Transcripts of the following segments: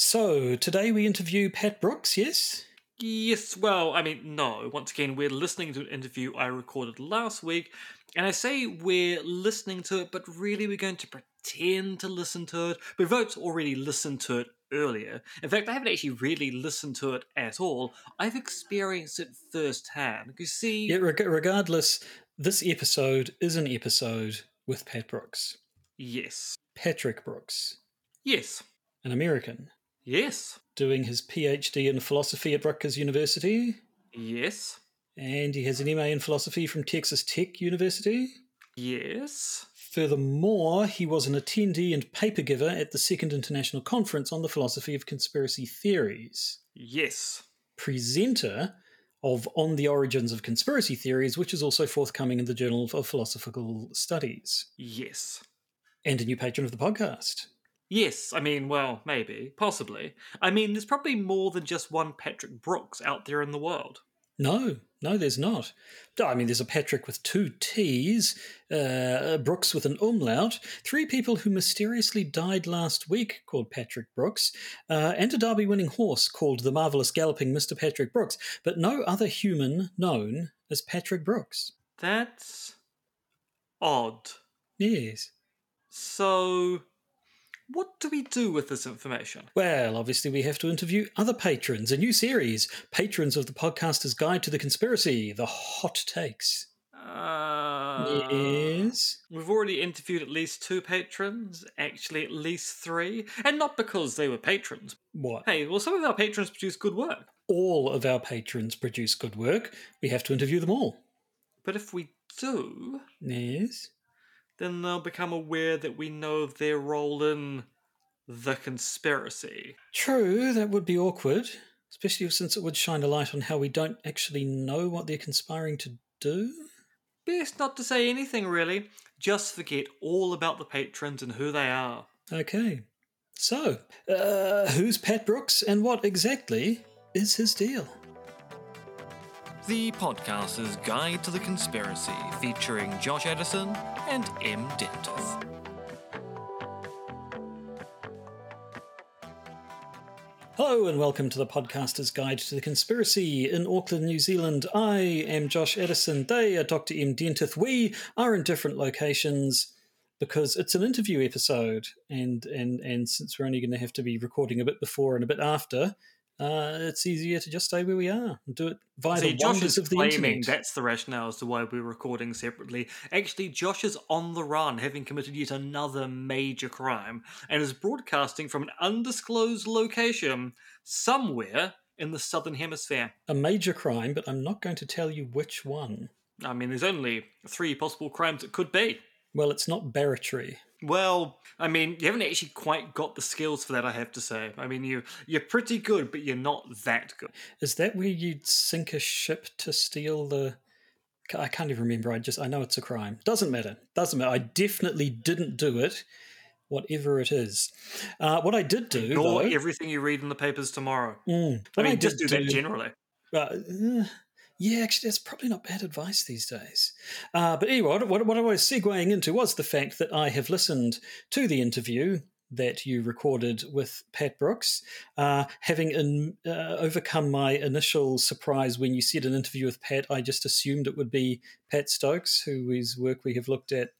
So, today we interview Pat Brooks, yes? Yes, well, I mean, no. Once again, we're listening to an interview I recorded last week, and I say we're listening to it, but really we're going to pretend to listen to it. We've both already listened to it earlier. In fact, I haven't actually really listened to it at all. I've experienced it firsthand. You see. Yeah, reg- regardless, this episode is an episode with Pat Brooks. Yes. Patrick Brooks, Yes. an American, Yes. doing his PhD in philosophy at Rutgers University, Yes. and he has an MA in philosophy from Texas Tech University. Yes. Furthermore, he was an attendee and paper giver at the Second International Conference on the Philosophy of Conspiracy Theories. Yes. presenter of On the Origins of Conspiracy Theories, which is also forthcoming in the Journal of Philosophical Studies, Yes. and a new patron of the podcast. Yes, I mean, well, maybe, possibly. I mean, there's probably more than just one Patrick Brooks out there in the world. No, no, there's not. I mean, there's a Patrick with two T's, uh, Brooks with an umlaut, three people who mysteriously died last week called Patrick Brooks, uh, and a Derby winning horse called the Marvellous Galloping Mr. Patrick Brooks, but no other human known as Patrick Brooks. That's odd. Yes. So, what do we do with this information? Well, obviously, we have to interview other patrons. A new series, Patrons of the Podcaster's Guide to the Conspiracy, The Hot Takes. Uh, yes. We've already interviewed at least two patrons, actually, at least three, and not because they were patrons. What? Hey, well, some of our patrons produce good work. All of our patrons produce good work. We have to interview them all. But if we do, Yes. Then they'll become aware that we know of their role in the conspiracy. True, that would be awkward, especially since it would shine a light on how we don't actually know what they're conspiring to do. Best not to say anything, really. Just forget all about the patrons and who they are. Okay. So, uh, who's Pat Brooks and what exactly is his deal? The Podcaster's Guide to the Conspiracy, featuring Josh Edison and M. Dentith. Hello and welcome to the Podcaster's Guide to the Conspiracy in Auckland, New Zealand. I am Josh Edison. They are Dr. M. Dentith. We are in different locations because it's an interview episode, and and and since we're only going to have to be recording a bit before and a bit after, uh, it's easier to just stay where we are and do it via See, the Josh wonders is of the claiming internet. that's the rationale as to why we're recording separately. Actually, Josh is on the run, having committed yet another major crime, and is broadcasting from an undisclosed location somewhere in the southern hemisphere. A major crime, but I'm not going to tell you which one. I mean, there's only three possible crimes it could be. Well, it's not barratry. Well, I mean, you haven't actually quite got the skills for that, I have to say. I mean, you you're pretty good, but you're not that good. Is that where you'd sink a ship to steal the? I can't even remember. I just I know it's a crime. Doesn't matter. Doesn't matter. I definitely didn't do it. Whatever it is, uh, what I did do. Ignore though- everything you read in the papers tomorrow. Mm, I mean, did just do that generally. uh, yeah, actually, that's probably not bad advice these days. Uh, but anyway, what, what, what I was segueing into was the fact that I have listened to the interview that you recorded with Pat Brooks, uh, having in, uh, overcome my initial surprise when you said an interview with Pat. I just assumed it would be Pat Stokes, whose work we have looked at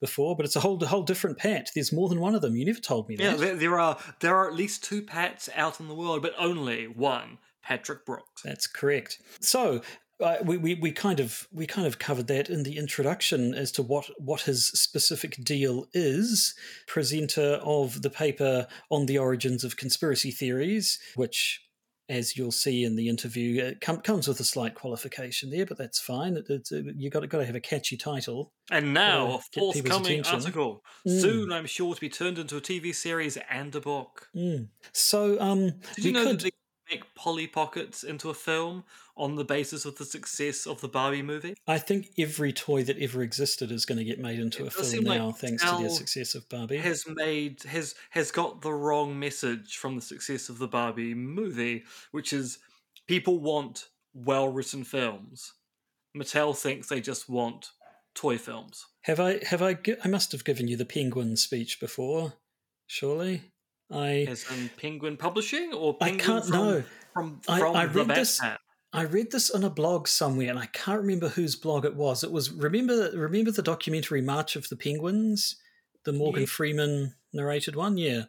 before, but it's a whole whole different Pat. There's more than one of them. You never told me Yeah, that. there, there are there are at least two Pats out in the world, but only one Patrick Brooks. That's correct. So uh, we, we, we kind of we kind of covered that in the introduction as to what what his specific deal is. Presenter of the paper on the origins of conspiracy theories, which. As you'll see in the interview, it com- comes with a slight qualification there, but that's fine. It, it's, uh, you got got to have a catchy title. And now a forthcoming article. Mm. Soon, I'm sure to be turned into a TV series and a book. Mm. So, um, Did you know could. that make Polly Pockets into a film on the basis of the success of the Barbie movie? I think every toy that ever existed is going to get made into It a film seem like now, thanks to the success of Barbie. Has made has has got the wrong message from the success of the Barbie movie, which is people want well written films. Mattel thinks they just want toy films. Have I have I I must have given you the penguin speech before, surely? I As in Penguin Publishing or I can't from, know. from, I- from I the read this-? I read this on a blog somewhere, and I can't remember whose blog it was. It was remember remember the documentary March of the Penguins, the Morgan Yeah. Freeman narrated one, yeah.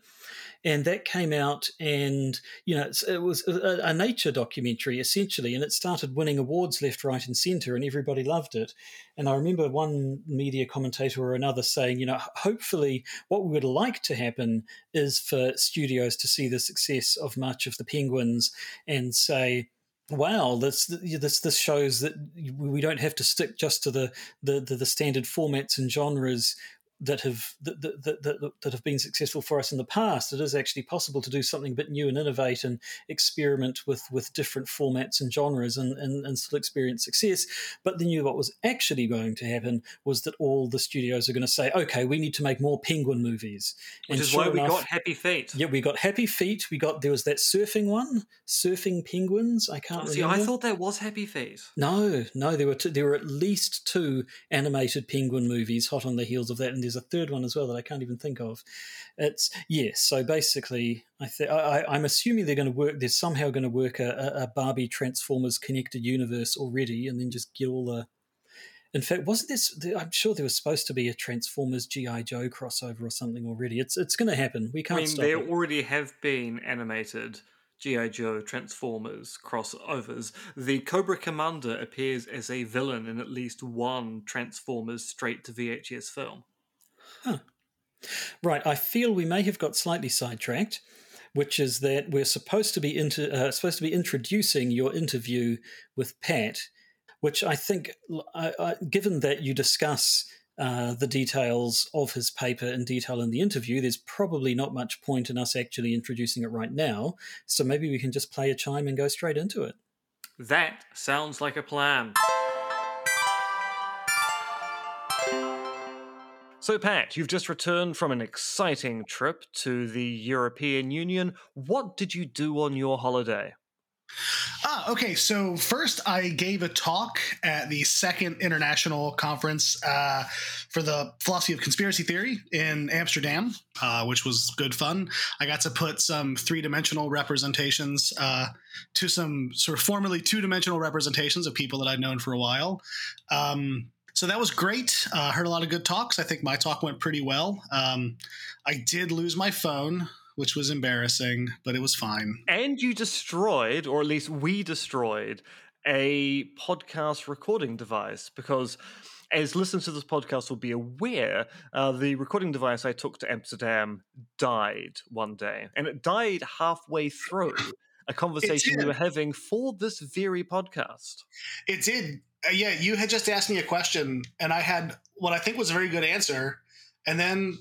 And that came out, and you know, it was a, a nature documentary essentially, and it started winning awards left, right, and centre, and everybody loved it. And I remember one media commentator or another saying, you know, hopefully, what we would like to happen is for studios to see the success of March of the Penguins and say, wow this this this shows that we don't have to stick just to the the, the, the standard formats and genres that have that, that, that, that, have been successful for us in the past. It is actually possible to do something a bit new and innovate and experiment with with different formats and genres and, and, and still experience success. But they knew what was actually going to happen was that all the studios are going to say, okay, we need to make more penguin movies. Which And is why we enough- got Happy Feet. yeah, we got Happy Feet. We got there was that surfing one, surfing penguins. I can't see, remember. I thought that was Happy Feet. no, no, there were two, there were at least two animated penguin movies hot on the heels of that, and there's a third one as well that I can't even think of. It's yes. So basically, I th- I, I- I'm assuming they're going to work. They're somehow going to work a, a- Barbie Transformers connected universe already, and then just get all the. In fact, wasn't this? I'm sure there was supposed to be a Transformers GI Joe crossover or something already. It's it's going to happen. We can't I mean, there it. already have been animated G.I. Joe Transformers crossovers. The Cobra Commander appears as a villain in at least one Transformers straight to VHS film. Right, I feel we may have got slightly sidetracked, which is that we're supposed to be into uh, supposed to be introducing your interview with Pat, which I think, I, I, given that you discuss uh, the details of his paper in detail in the interview, there's probably not much point in us actually introducing it right now. So maybe we can just play a chime and go straight into it. That sounds like a plan. So, Pat, you've just returned from an exciting trip to the European Union. What did you do on your holiday? Ah, okay. So first, I gave a talk at the second international conference uh, for the philosophy of conspiracy theory in Amsterdam, uh, which was good fun. I got to put some three-dimensional representations uh, to some sort of formerly two-dimensional representations of people that I'd known for a while. Um, so that was great. Uh, heard a lot of good talks. I think my talk went pretty well. Um, I did lose my phone, which was embarrassing, but it was fine. And you destroyed, or at least we destroyed, a podcast recording device because. As listeners to this podcast will be aware, uh, the recording device I took to Amsterdam died one day, and it died halfway through a conversation we were having for this very podcast. It did. Uh, yeah, you had just asked me a question, and I had what I think was a very good answer, and then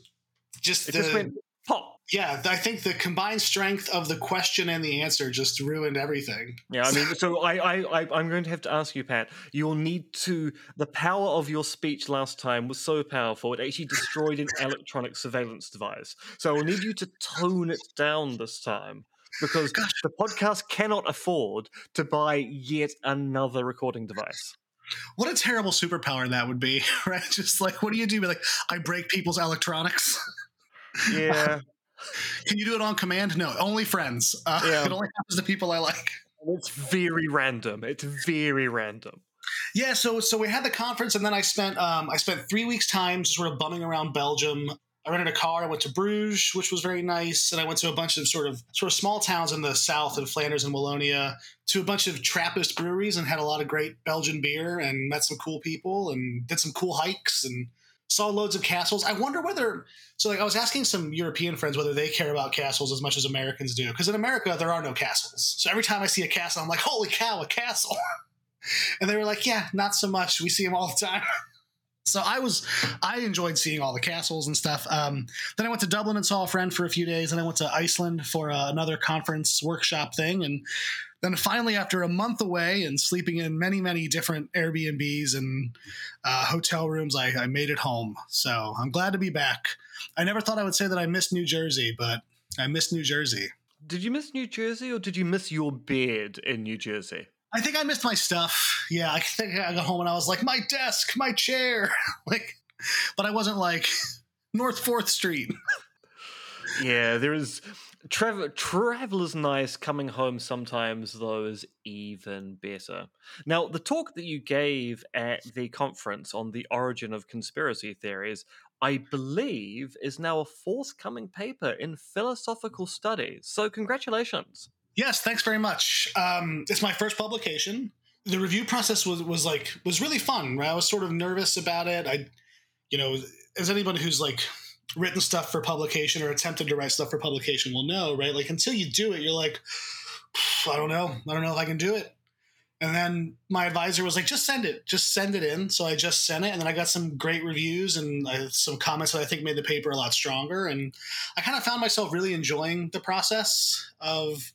just It the just went pop. yeah. I think the combined strength of the question and the answer just ruined everything. Yeah, I mean, so I, I, I, I'm going to have to ask you, Pat. You'll need to. The power of your speech last time was so powerful; it actually destroyed an electronic surveillance device. So I'll need you to tone it down this time because Gosh. the podcast cannot afford to buy yet another recording device. What a terrible superpower that would be, right? Just like, what do you do? Be like, I break people's electronics. Yeah, Can you do it on command? No, only friends. Uh, Yeah. It only happens to people I like. it's very random. It's very random. Yeah, so so we had the conference, and then I spent um, I spent three weeks time sort of bumming around Belgium. I rented a car. I went to Bruges, which was very nice, and I went to a bunch of sort of sort of small towns in the south, in Flanders and Wallonia, to a bunch of Trappist breweries, and had a lot of great Belgian beer, and met some cool people, and did some cool hikes, and saw loads of castles. I wonder whether so like I was asking some European friends whether they care about castles as much as Americans do, because in America there are no castles. So every time I see a castle, I'm like, holy cow, a castle. And they were like, yeah, not so much. We see them all the time. so I was, I enjoyed seeing all the castles and stuff. Um, then I went to Dublin and saw a friend for a few days. And I went to Iceland for uh, another conference workshop thing. And then finally, after a month away and sleeping in many, many different Airbnbs and uh, hotel rooms, I, I made it home. So I'm glad to be back. I never thought I would say that I missed New Jersey, but I missed New Jersey. Did you miss New Jersey, or did you miss your bed in New Jersey? I think I missed my stuff. Yeah, I think I got home and I was like, my desk, my chair, like, but I wasn't like North Fourth Street. Yeah, there is. Travel, traveler's nice. Coming home sometimes, though, is even better. Now, the talk that you gave at the conference on the origin of conspiracy theories, I believe, is now a forthcoming paper in philosophical studies. So, congratulations. Yes, thanks very much. Um, it's my first publication. The review process was was like was really fun. Right? I was sort of nervous about it. I, you know, as anyone who's like written stuff for publication or attempted to write stuff for publication will know, right? Like until you do it, you're like, I don't know, I don't know if I can do it. And then my advisor was like, just send it, just send it in. So I just sent it, and then I got some great reviews and I, some comments that I think made the paper a lot stronger. And I kind of found myself really enjoying the process of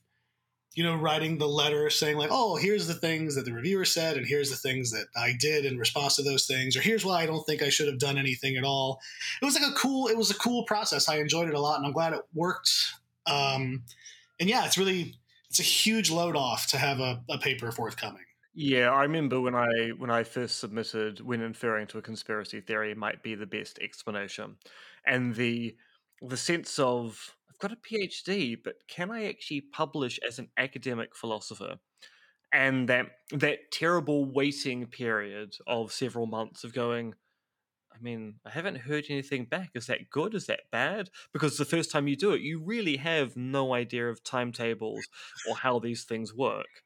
you know, writing the letter saying like, "Oh, here's the things that the reviewer said, and here's the things that I did in response to those things, or here's why I don't think I should have done anything at all." It was like a cool, it was a cool process. I enjoyed it a lot, and I'm glad it worked. Um, and yeah, it's really, it's a huge load off to have a, a paper forthcoming. Yeah, I remember when I when I first submitted when inferring to a conspiracy theory might be the best explanation, and the the sense of I've got a PhD, but can I actually publish as an academic philosopher? And that that terrible waiting period of several months of going, I mean, I haven't heard anything back. Is that good? Is that bad? Because the first time you do it, you really have no idea of timetables or how these things work.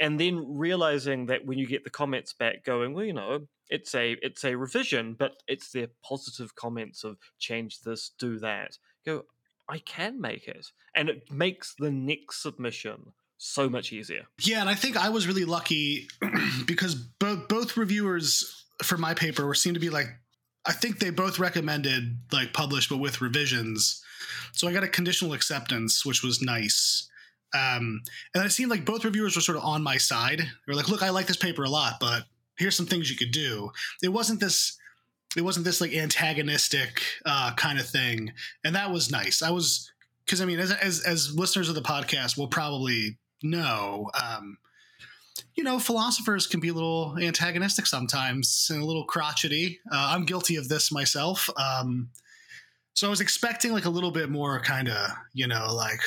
And then realizing that when you get the comments back going, well, you know, it's a it's a revision, but it's their positive comments of change this, do that. Go, I can make it. And it makes the next submission so much easier. Yeah, and I think I was really lucky because both both reviewers for my paper were seemed to be like I think they both recommended like publish but with revisions. So I got a conditional acceptance, which was nice. Um, and it seemed like both reviewers were sort of on my side. They were like, "Look, I like this paper a lot, but here's some things you could do." It wasn't this it wasn't this like antagonistic uh, kind of thing, and that was nice. I was because I mean, as, as as listeners of the podcast will probably know, um, you know, philosophers can be a little antagonistic sometimes and a little crotchety. Uh, I'm guilty of this myself. Um, so I was expecting like a little bit more kind of, you know, like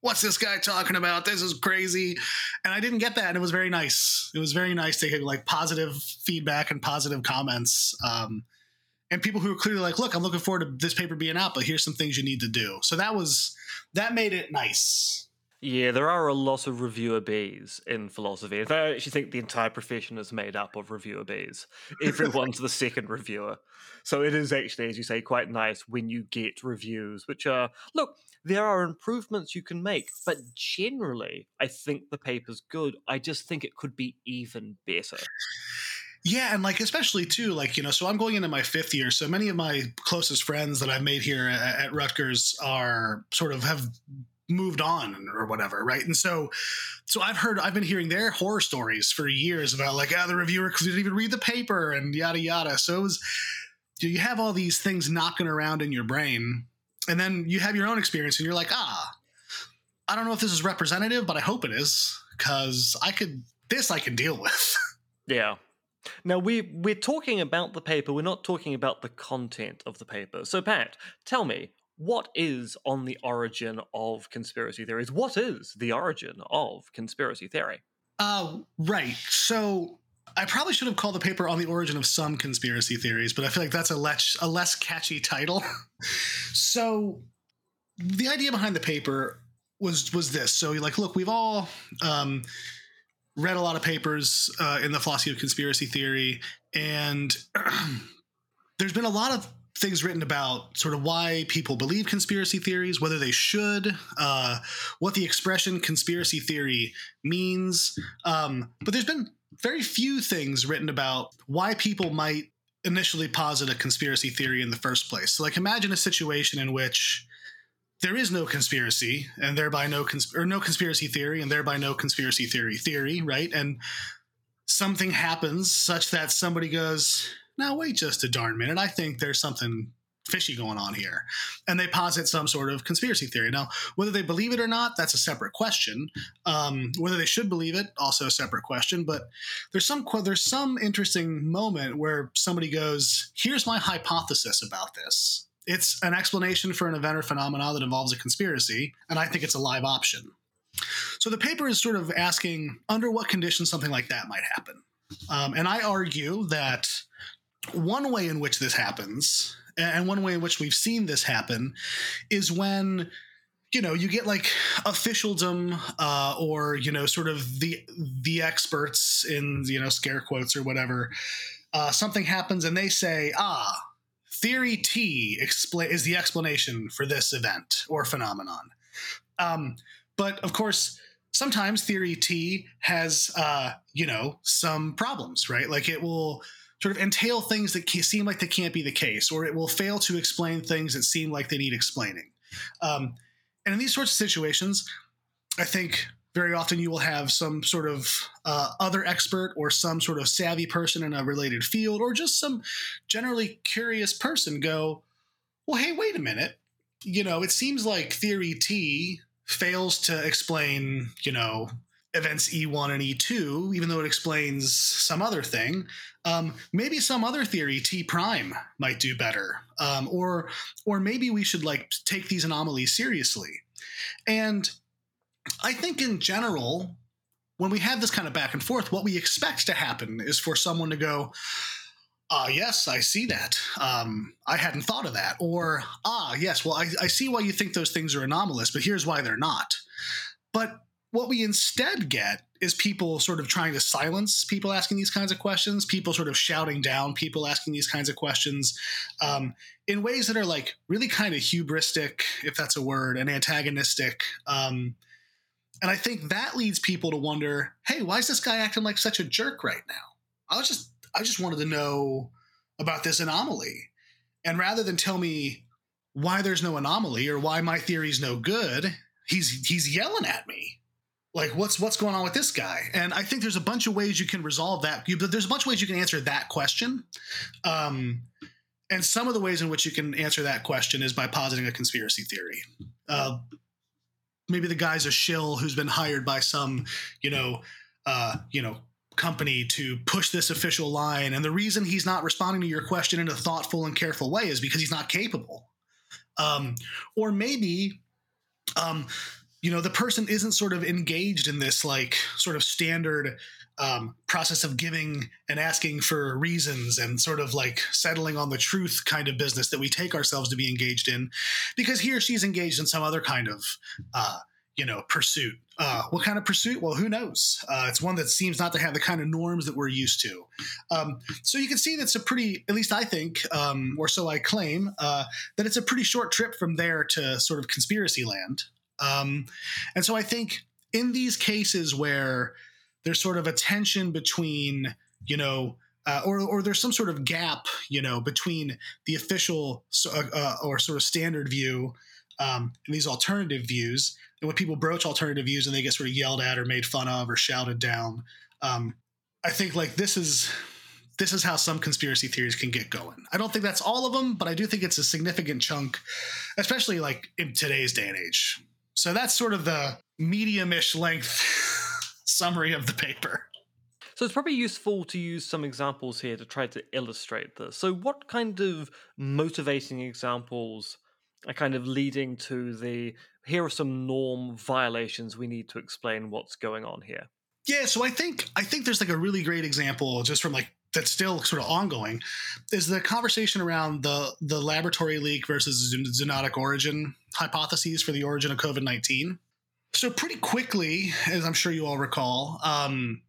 what's this guy talking about? This is crazy. And I didn't get that. And it was very nice. It was very nice to get like positive feedback and positive comments. Um, and people who are clearly like, look, I'm looking forward to this paper being out, but here's some things you need to do. So that was that made it nice. Yeah, there are a lot of reviewer bees in philosophy. I actually think the entire profession is made up of reviewer bees. Everyone's the second reviewer. So it is actually, as you say, quite nice when you get reviews, which are, look, there are improvements you can make, but generally, I think the paper's good. I just think it could be even better. Yeah, and like especially too, like you know, so I'm going into my fifth year. So many of my closest friends that I've made here at, at Rutgers are sort of have moved on or whatever, right? And so, so I've heard, I've been hearing their horror stories for years about like, ah, the reviewer didn't even read the paper and yada yada. So it was, you have all these things knocking around in your brain, and then you have your own experience, and you're like, ah, I don't know if this is representative, but I hope it is because I could this I can deal with. Yeah, now we we're talking about the paper. We're not talking about the content of the paper. So Pat, tell me what is on the origin of conspiracy theories? What is the origin of conspiracy theory? Uh, right. So I probably should have called the paper on the origin of some conspiracy theories, but I feel like that's a less a less catchy title. so the idea behind the paper was was this. So like, look, we've all um, read a lot of papers uh, in the philosophy of conspiracy theory, and there's been a lot of things written about sort of why people believe conspiracy theories, whether they should, uh, what the expression conspiracy theory means. Um, but there's been very few things written about why people might initially posit a conspiracy theory in the first place. So, like, imagine a situation in which there is no conspiracy and thereby no cons- or no conspiracy theory and thereby no conspiracy theory theory right? And something happens such that somebody goes now wait just a darn minute. I think there's something fishy going on here. And they posit some sort of conspiracy theory. Now whether they believe it or not that's a separate question. Um, whether they should believe it also a separate question. But there's some there's some interesting moment where somebody goes here's my hypothesis about this it's an explanation for an event or phenomena that involves a conspiracy, and I think it's a live option. So the paper is sort of asking under what conditions something like that might happen. Um, and I argue that one way in which this happens, and one way in which we've seen this happen, is when you know you get like officialdom uh, or you know sort of the the experts in you know scare quotes or whatever uh, something happens and they say ah theory t expla- is the explanation for this event or phenomenon. Um, but of course sometimes theory t has uh, you know some problems right? Like it will sort of entail things that seem like they can't be the case or it will fail to explain things that seem like they need explaining. Um, and in these sorts of situations, I think very often you will have some sort of uh, other expert or some sort of savvy person in a related field or just some generally curious person go, well, hey, wait a minute. You know, it seems like theory T fails to explain, you know, events E1 and E2, even though it explains some other thing. Um, maybe some other theory, T prime, might do better, um, or or maybe we should like take these anomalies seriously. And I think in general, when we have this kind of back and forth, what we expect to happen is for someone to go, ah, yes, I see that. Um, I hadn't thought of that. Or, ah, yes, well, I, I see why you think those things are anomalous, but here's why they're not. But what we instead get is people sort of trying to silence people asking these kinds of questions, people sort of shouting down people asking these kinds of questions um, in ways that are like really kind of hubristic, if that's a word, and antagonistic. Um, and I think that leads people to wonder, hey, why is this guy acting like such a jerk right now? I was just, I just wanted to know about this anomaly. And rather than tell me why there's no anomaly or why my theory's no good, he's he's yelling at me. Like what's what's going on with this guy? And i think there's a bunch of ways you can resolve that. There's a bunch of ways you can answer that question. Um, and some of the ways in which you can answer that question is by positing a conspiracy theory. Uh, maybe the guy's a shill who's been hired by some you know uh, you know company to push this official line. And the reason he's not responding to your question in a thoughtful and careful way is because he's not capable. Um, or maybe um, you know the person isn't sort of engaged in this like sort of standard um, process of giving and asking for reasons and sort of like settling on the truth kind of business that we take ourselves to be engaged in because he or she's engaged in some other kind of uh, you know pursuit. Uh, what kind of pursuit? Well who knows? Uh, it's one that seems not to have the kind of norms that we're used to. Um, so you can see that's a pretty at least i think um, or so i claim uh, that it's a pretty short trip from there to sort of conspiracy land. Um, and so I think in these cases where there's sort of a tension between, you know, uh, or, or there's some sort of gap, you know, between the official uh, uh, or sort of standard view um, and these alternative views. And when people broach alternative views and they get sort of yelled at or made fun of or shouted down, um, I think like this is this is how some conspiracy theories can get going. I don't think that's all of them, but I do think it's a significant chunk, especially like in today's day and age. So that's sort of the medium-ish length summary of the paper. So it's probably useful to use some examples here to try to illustrate this. So what kind of motivating examples are kind of leading to the here are some norm violations we need to explain what's going on here? Yeah, so I think I think there's like a really great example just from like that's still sort of ongoing is the conversation around the the laboratory leak versus zoonotic origin hypotheses for the origin of COVID nineteen. So pretty quickly, as I'm sure you all recall, um,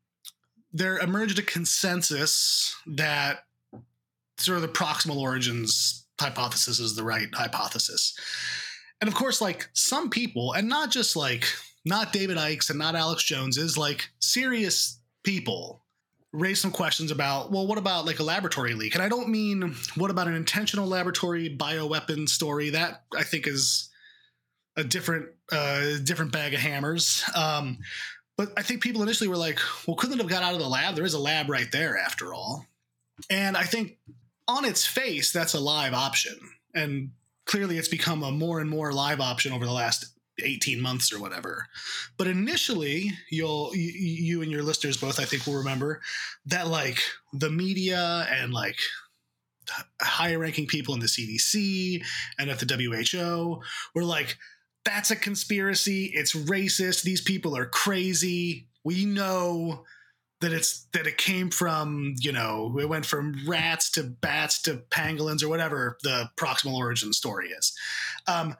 there emerged a consensus that sort of the proximal origins hypothesis is the right hypothesis. And of course, like some people, and not just like not David Icke's and not Alex Jones's, like serious people raise some questions about well what about like a laboratory leak and i don't mean what about an intentional laboratory bioweapon story that i think is a different uh, different bag of hammers. Um, but i think people initially were like well couldn't it have got out of the lab? There is a lab right there after all. And i think on its face that's a live option. And clearly it's become a more and more live option over the last 18 months or whatever. But initially, you'll you, you, and your listeners both I think will remember that like the media and like higher ranking people in the CDC and at the WHO were like, that's a conspiracy. It's racist. These people are crazy. We know that it's that it came from you know it went from rats to bats to pangolins or whatever the proximal origin story is um,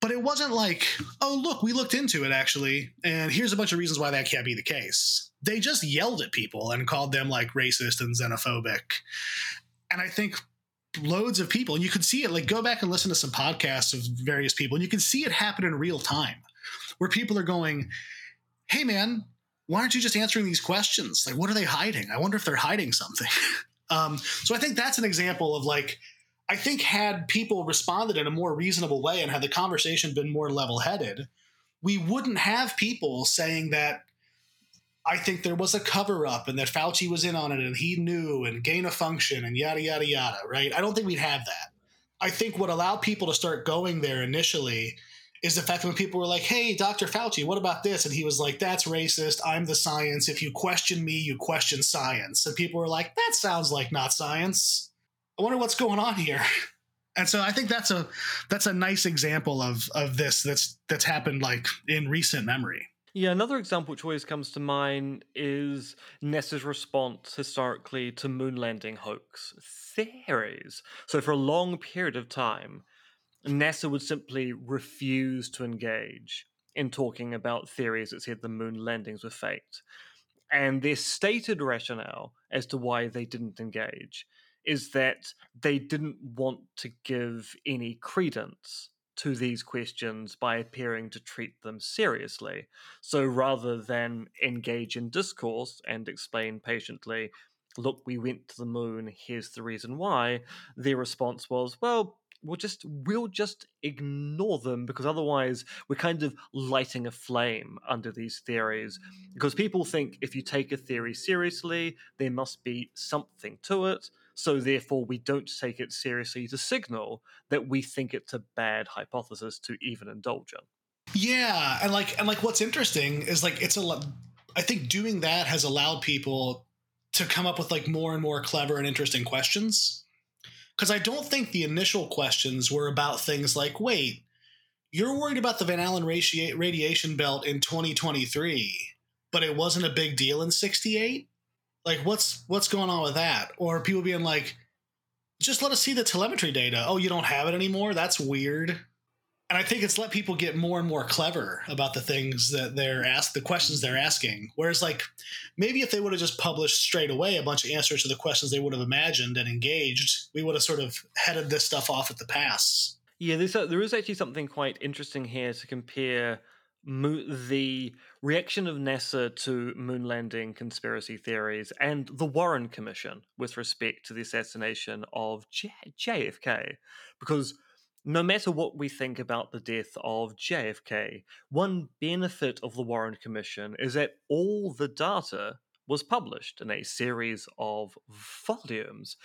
but it wasn't like oh look we looked into it actually and here's a bunch of reasons why that can't be the case they just yelled at people and called them like racist and xenophobic and i think loads of people and you could see it like go back and listen to some podcasts of various people and you can see it happen in real time where people are going hey man why aren't you just answering these questions? Like what are they hiding? I wonder if they're hiding something. Um, so i think that's an example of like i think had people responded in a more reasonable way and had the conversation been more level-headed we wouldn't have people saying that I think there was a cover up and that Fauci was in on it and he knew and gain of function and yada, yada, yada, right? I don't think we'd have that. I think what allowed people to start going there initially is the fact that when people were like, hey, Dr. Fauci, what about this? And he was like, that's racist. I'm the science. If you question me, you question science. And people were like, that sounds like not science. I wonder what's going on here. And so I think that's a that's a nice example of of this that's that's happened like in recent memory. Yeah, another example which always comes to mind is NASA's response historically to moon landing hoax theories. So, for a long period of time, NASA would simply refuse to engage in talking about theories that said the moon landings were faked. And their stated rationale as to why they didn't engage is that they didn't want to give any credence to these questions by appearing to treat them seriously. So rather than engage in discourse and explain patiently, look, we went to the moon, here's the reason why, their response was, well, we'll just we'll just ignore them because otherwise we're kind of lighting a flame under these theories because people think if you take a theory seriously there must be something to it so therefore, we don't take it seriously to signal that we think it's a bad hypothesis to even indulge in. Yeah, and like and like what's interesting is like it's a I think doing that has allowed people to come up with like more and more clever and interesting questions. Cuz I don't think the initial questions were about things like wait, you're worried about the Van Allen radiation belt in 2023, but it wasn't a big deal in 68? Like what's what's going on with that? Or people being like, just let us see the telemetry data. Oh, you don't have it anymore? That's weird. And I think it's let people get more and more clever about the things that they're asked, the questions they're asking. Whereas, like, maybe if they would have just published straight away a bunch of answers to the questions they would have imagined and engaged, we would have sort of headed this stuff off at the pass. Yeah, there's a, there is actually something quite interesting here to compare the reaction of NASA to moon landing conspiracy theories and the Warren Commission with respect to the assassination of J- JFK. Because no matter what we think about the death of JFK, one benefit of the Warren Commission is that all the data was published in a series of volumes.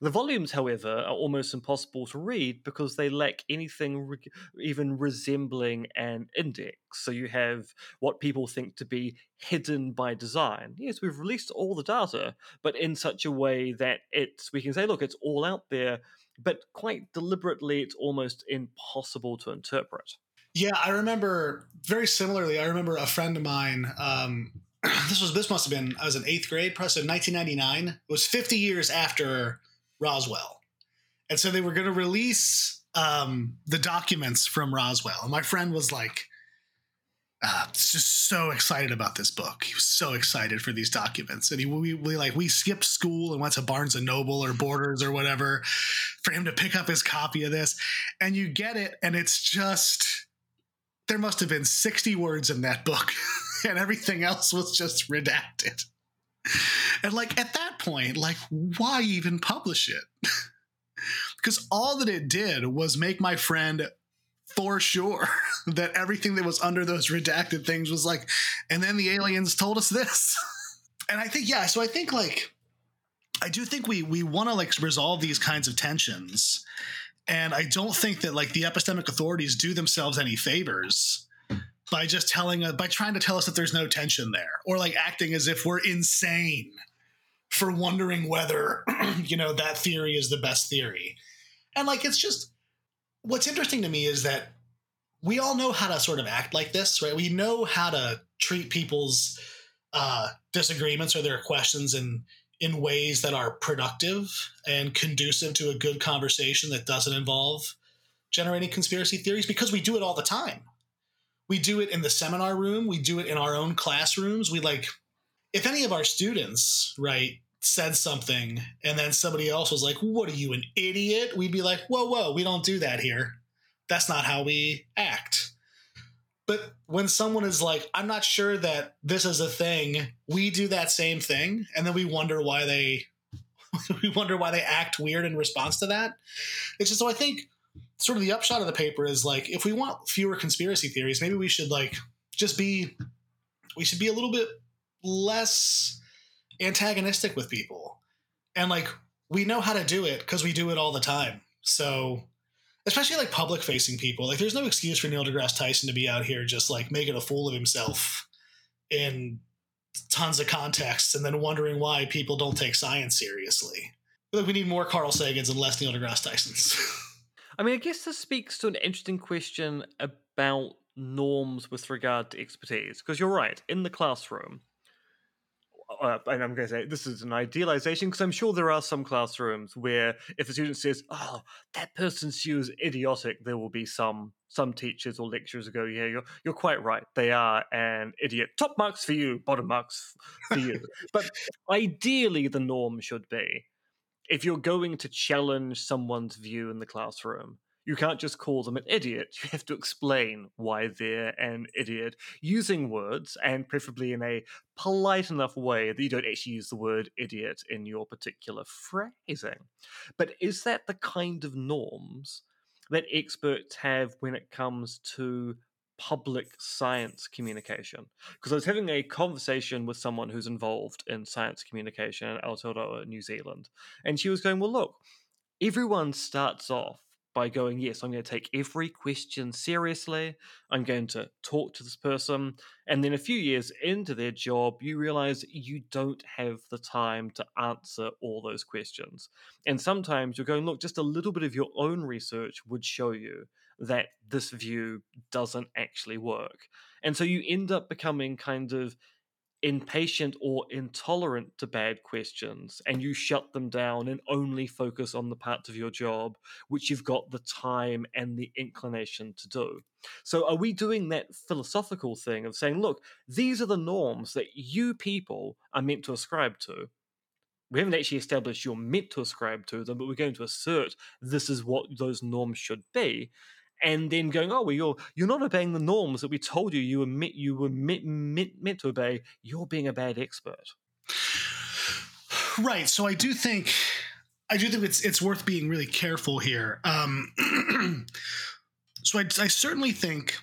The volumes, however, are almost impossible to read because they lack anything re- even resembling an index. So you have what people think to be hidden by design. Yes, we've released all the data, but in such a way that it's we can say, look, it's all out there, but quite deliberately, it's almost impossible to interpret. Yeah, I remember very similarly. I remember a friend of mine. Um, this was this must have been I was in eighth grade, probably in 1999. It was 50 years after Roswell. And so they were going to release um, the documents from Roswell. And my friend was like, uh, just so excited about this book. He was so excited for these documents, and he we, we like we skipped school and went to Barnes and Noble or Borders or whatever for him to pick up his copy of this. And you get it, and it's just there must have been sixty words in that book, and everything else was just redacted. And like at that point, like why even publish it? because all that it did was make my friend for sure that everything that was under those redacted things was like, and then the aliens told us this. and I think, yeah, so I think like I do think we we want to like resolve these kinds of tensions. And I don't think that like the epistemic authorities do themselves any favors by just telling us by trying to tell us that there's no tension there or like acting as if we're insane for wondering whether you know that theory is the best theory. And like it's just what's interesting to me is that we all know how to sort of act like this right? We know how to treat people's uh, disagreements or their questions in in ways that are productive and conducive to a good conversation that doesn't involve generating conspiracy theories because we do it all the time we do it in the seminar room. We do it in our own classrooms. We like if any of our students right said something and then somebody else was like what are you an idiot? we'd be like whoa whoa we don't do that here. That's not how we act. But when someone is like i'm not sure that this is a thing we do that same thing and then we wonder why they we wonder why they act weird in response to that. It's just so i think sort of the upshot of the paper is like if we want fewer conspiracy theories maybe we should like just be we should be a little bit less antagonistic with people. And like we know how to do it because we do it all the time. So especially like public facing people like there's no excuse for neil degrasse tyson to be out here just like making a fool of himself in tons of contexts and then wondering why people don't take science seriously. Like we need more carl sagans and less neil degrasse tysons I mean, I guess this speaks to an interesting question about norms with regard to expertise. Because you're right, in the classroom, uh, and I'm going to say this is an idealization because I'm sure there are some classrooms where if a student says, "Oh, that person's view is idiotic," there will be some some teachers or lecturers who go, "Yeah, you're you're quite right. They are an idiot. Top marks for you, bottom marks for you." but ideally, the norm should be if you're going to challenge someone's view in the classroom, you can't just call them an idiot. You have to explain why they're an idiot using words and preferably in a polite enough way that you don't actually use the word idiot in your particular phrasing. But is that the kind of norms that experts have when it comes to public science communication. Because I was having a conversation with someone who's involved in science communication in Aotearoa, New Zealand, and she was going, "Well, look, everyone starts off by going, yes, I'm going to take every question seriously. I'm going to talk to this person. And then a few years into their job, you realize you don't have the time to answer all those questions. And sometimes you're going, look, just a little bit of your own research would show you that this view doesn't actually work. And so you end up becoming kind of impatient or intolerant to bad questions and you shut them down and only focus on the parts of your job which you've got the time and the inclination to do. So, are we doing that philosophical thing of saying, look, these are the norms that you people are meant to ascribe to? We haven't actually established you're meant to ascribe to them, but we're going to assert this is what those norms should be and then going, oh, well, you're you're not obeying the norms that we told you you were meant you were meant, meant, meant to obey. You're being a bad expert. Right. So I do think I do think it's it's worth being really careful here. Um, so I, I certainly think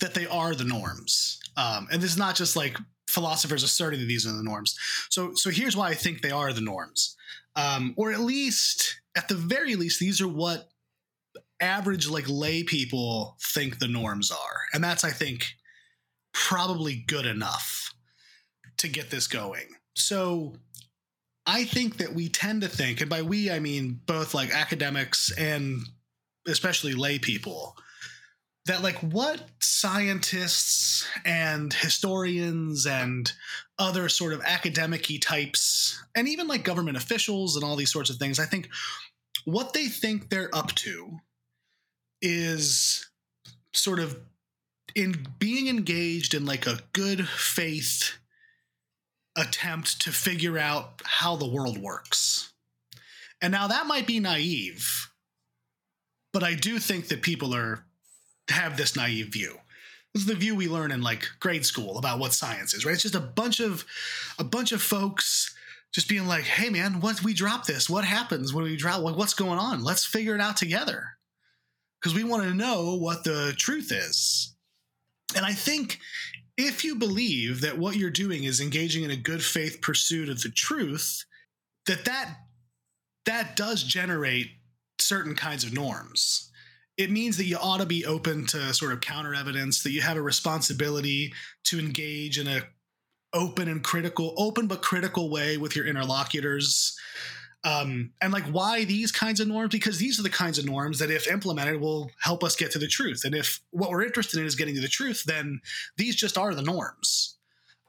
that they are the norms, um, and this is not just like philosophers asserting that these are the norms. So so here's why I think they are the norms, um, or at least at the very least, these are what average like lay people think the norms are. And that's i think probably good enough to get this going. So i think that we tend to think and by we i mean both like academics and especially lay people that like what scientists and historians and other sort of academic types and even like government officials and all these sorts of things i think what they think they're up to is sort of in being engaged in like a good faith attempt to figure out how the world works. And now that might be naive, but I do think that people are have this naive view. This is the view we learn in like grade school about what science is, right? It's just a bunch of a bunch of folks just being like, "Hey, man, what we drop this? What happens when we drop? What's going on? Let's figure it out together." Because we want to know what the truth is. And I think if you believe that what you're doing is engaging in a good faith pursuit of the truth, that that that does generate certain kinds of norms. It means that you ought to be open to sort of counter evidence, that you have a responsibility to engage in a open and critical, open but critical way with your interlocutors. Um, and like why these kinds of norms? Because these are the kinds of norms that if implemented will help us get to the truth. And if what we're interested in is getting to the truth then these just are the norms.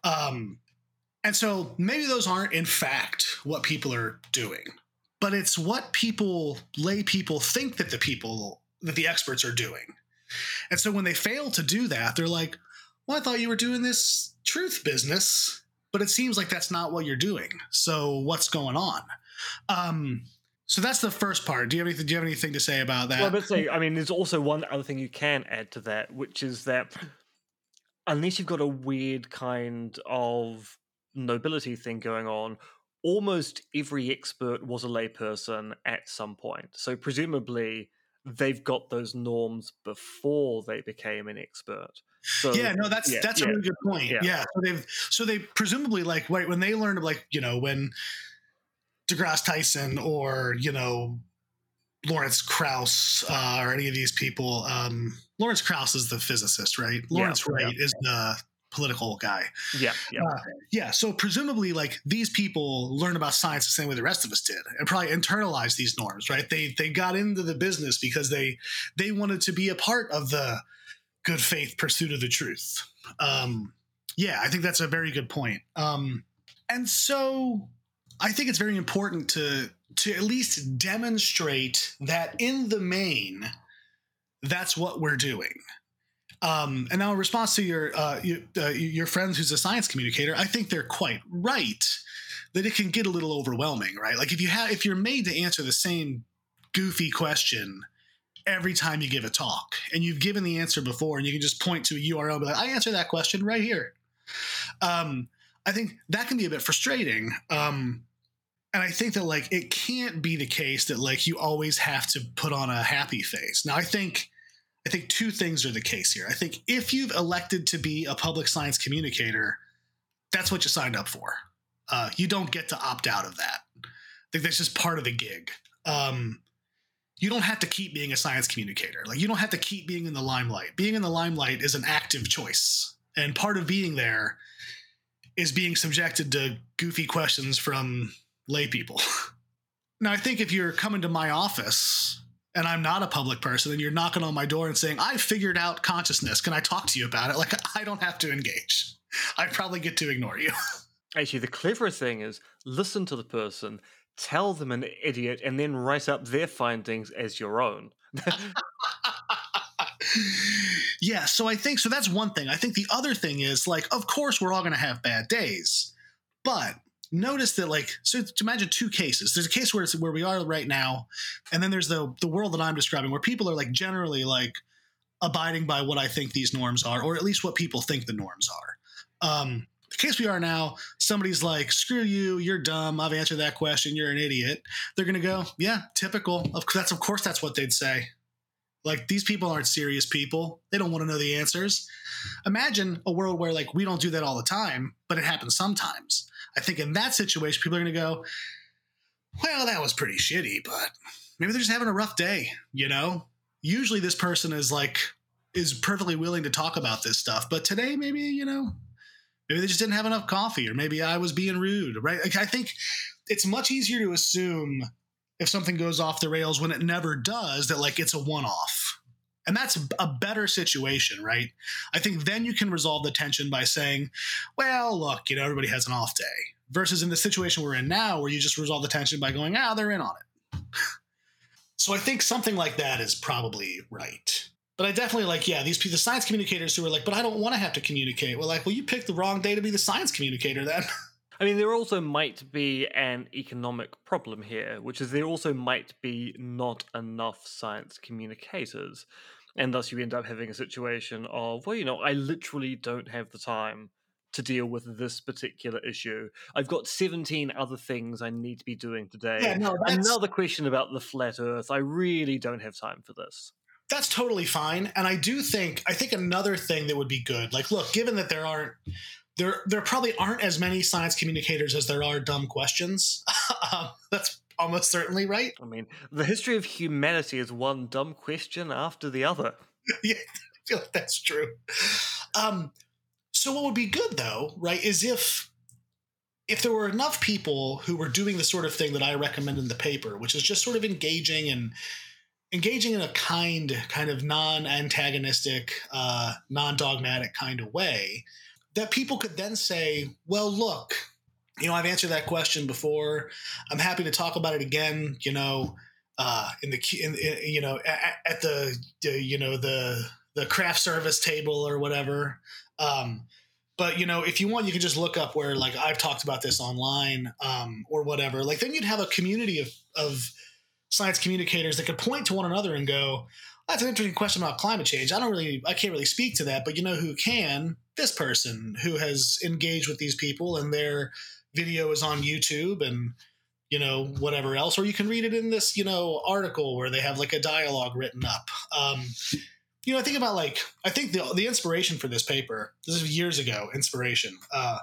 Um, and so maybe those aren't in fact what people are doing but it's what people lay people think that the people that the experts are doing. And so when they fail to do that they're like well i thought you were doing this truth business but it seems like that's not what you're doing. So what's going on um, so that's the first part. Do you have anything? Do you have anything to say about that? Well, but say, I mean, there's also one other thing you can add to that, which is that unless you've got a weird kind of nobility thing going on, almost every expert was a layperson at some point. So presumably they've got those norms before they became an expert. So, yeah, no, that's yeah, that's yeah, a really good point. yeah. Yeah. so they've so they presumably like right when they learned like you know when DeGrasse Tyson or you know Lawrence Krauss uh, or any of these people. Um, Lawrence Krauss is the physicist, right? Lawrence yeah. Wright is the political guy. Yeah, yeah. Uh, yeah, so presumably, like these people learn about science the same way the rest of us did, and probably internalized these norms. Right? They they got into the business because they they wanted to be a part of the good faith pursuit of the truth. Um, yeah, I think that's a very good point. Um, and so I think it's very important to to at least demonstrate that in the main, that's what we're doing. Um, and now, in response to your uh, you, uh, your friends who's a science communicator, I think they're quite right that it can get a little overwhelming, right? Like if you have if you're made to answer the same goofy question every time you give a talk, and you've given the answer before, and you can just point to a URL, and be like, I answer that question right here. Um, I think that can be a bit frustrating. Um, and I think that like it can't be the case that like you always have to put on a happy face. Now I think I think two things are the case here. I think if you've elected to be a public science communicator, that's what you signed up for. Uh, you don't get to opt out of that. I think that's just part of the gig. Um, you don't have to keep being a science communicator. Like you don't have to keep being in the limelight. Being in the limelight is an active choice, and part of being there is being subjected to goofy questions from lay people. now, I think if you're coming to my office and I'm not a public person and you're knocking on my door and saying, I figured out consciousness, can I talk to you about it? Like, I don't have to engage. I probably get to ignore you. Actually, the cleverer thing is listen to the person, tell them an idiot, and then write up their findings as your own. yeah, so I think so that's one thing. I think the other thing is like, of course, we're all going to have bad days, but notice that like so to imagine two cases. There's a case where it's where we are right now and then there's the the world that i'm describing where people are like generally like abiding by what i think these norms are or at least what people think the norms are. Um the case we are now somebody's like screw you you're dumb i've answered that question you're an idiot. They're gonna go yeah typical. Of that's of course that's what they'd say. Like these people aren't serious people. They don't want to know the answers. Imagine a world where like we don't do that all the time but it happens sometimes I think in that situation, people are going to go, well, that was pretty shitty, but maybe they're just having a rough day, you know? Usually this person is like, is perfectly willing to talk about this stuff, but today maybe, you know, maybe they just didn't have enough coffee or maybe I was being rude, right? Like, I think it's much easier to assume if something goes off the rails when it never does that like it's a one off. And that's a better situation, right? I think then you can resolve the tension by saying, well, look, you know, everybody has an off day. Versus in the situation we're in now, where you just resolve the tension by going, ah, they're in on it. so I think something like that is probably right. But I definitely like, yeah, these the science communicators who are like, but I don't want to have to communicate. Well, like, well, you picked the wrong day to be the science communicator then. I mean, there also might be an economic problem here, which is there also might be not enough science communicators. And thus, you end up having a situation of, well, you know, I literally don't have the time to deal with this particular issue. I've got 17 other things I need to be doing today. Yeah, no, Another question about the flat earth. I really don't have time for this. that's totally fine and i do think i think another thing that would be good like look given that there aren't there there probably aren't as many science communicators as there are dumb questions um, that's almost certainly right I mean, the history of humanity is one dumb question after the other. yeah i feel like that's true um So what would be good though, right, is if if there were enough people who were doing the sort of thing that I recommend in the paper, which is just sort of engaging and engaging in a kind, kind of non-antagonistic, uh, non-dogmatic kind of way, that people could then say, "Well, look, you know, I've answered that question before. I'm happy to talk about it again. You know, uh, in the in, in you know at, at the, the you know the the craft service table or whatever." Um, but you know, if you want, you can just look up where like I've talked about this online um, or whatever. Like then you'd have a community of of science communicators that could point to one another and go, "That's an interesting question about climate change. I don't really, I can't really speak to that, but you know who can? This person who has engaged with these people and their video is on YouTube and." you know whatever else or you can read it in this you know article where they have like a dialogue written up um, you know, I think about like I think the the inspiration for this paper. This is years ago. Inspiration uh,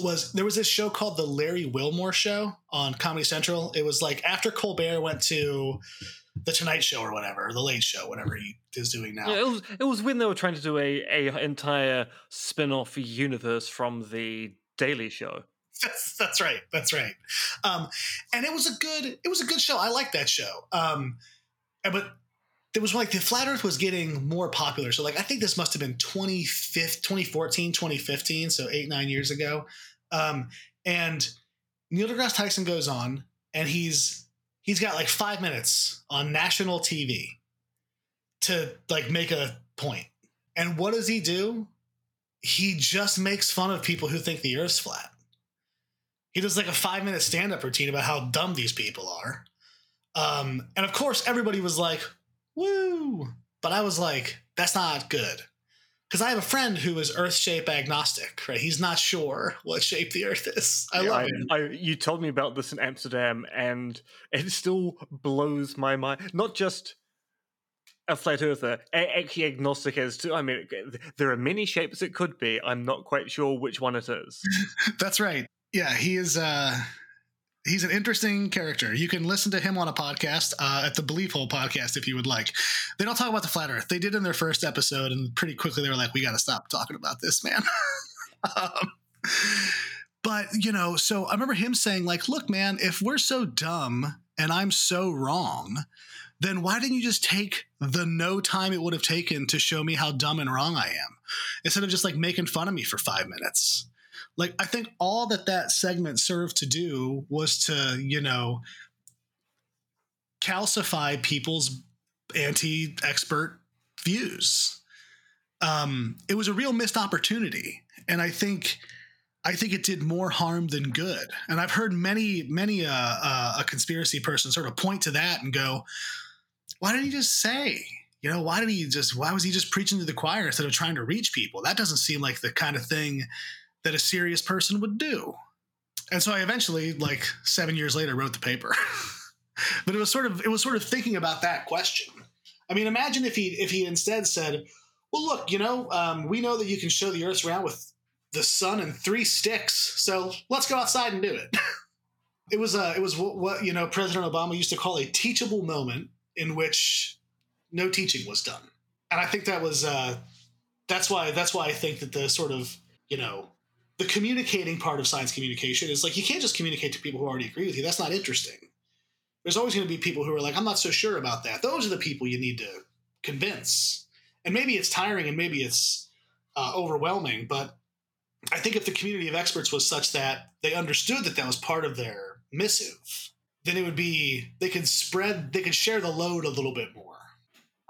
was there was this show called the Larry Wilmore Show on Comedy Central. It was like after Colbert went to the Tonight Show or whatever, the Late Show, whatever he is doing now. Yeah, it was it was when they were trying to do a a entire spin off universe from the Daily Show. That's, that's right. That's right. Um, and it was a good it was a good show. I like that show. Um, but there was like the flat earth was getting more popular so like i think this must have been 2014 2015 so eight nine years ago um, and neil degrasse tyson goes on and he's he's got like five minutes on national tv to like make a point and what does he do he just makes fun of people who think the earth's flat he does like a five minute stand-up routine about how dumb these people are um, and of course everybody was like woo. But I was like, that's not good. Because I have a friend who is Earth shape agnostic, right? He's not sure what shape the Earth is. I yeah, love I, it. I, you told me about this in Amsterdam, and it still blows my mind. Not just a flat earther, actually agnostic as to. I mean, there are many shapes it could be. I'm not quite sure which one it is. That's right. Yeah, he is. uh he's an interesting character. You can listen to him on a podcast uh, at the Belief Hole podcast if you would like. They don't talk about the flat Earth. They did in their first episode, and pretty quickly they were like, "We got to stop talking about this, man." um, but you know, so I remember him saying, "Like, look, man, if we're so dumb and I'm so wrong." Then why didn't you just take the no time it would have taken to show me how dumb and wrong I am instead of just like making fun of me for five minutes? like i think all that that segment served to do was to you know calcify people's anti-expert views um it was a real missed opportunity and i think I think it did more harm than good. And I've heard many, many uh, uh, a conspiracy person sort of point to that and go, "Why didn't he just say? You know, why did he just? Why was he just preaching to the choir instead of trying to reach people? That doesn't seem like the kind of thing that a serious person would do. And so I eventually, like seven years later, wrote the paper. but it was sort of it was sort of thinking about that question. I mean, imagine if he if he instead said, "Well, look, you know, um, we know that you can show the Earth around with the sun and three sticks, so let's go outside and do it." it was uh, it was what, what you know President Obama used to call a teachable moment in which no teaching was done, and I think that was uh, that's why that's why I think that the sort of you know the communicating part of science communication is like you can't just communicate to people who already agree with you. That's not interesting. There's always going to be people who are like, I'm not so sure about that. Those are the people you need to convince. And maybe it's tiring and maybe it's uh, overwhelming, but I think if the community of experts was such that they understood that that was part of their missive, then it would be they could spread, they could share the load a little bit more.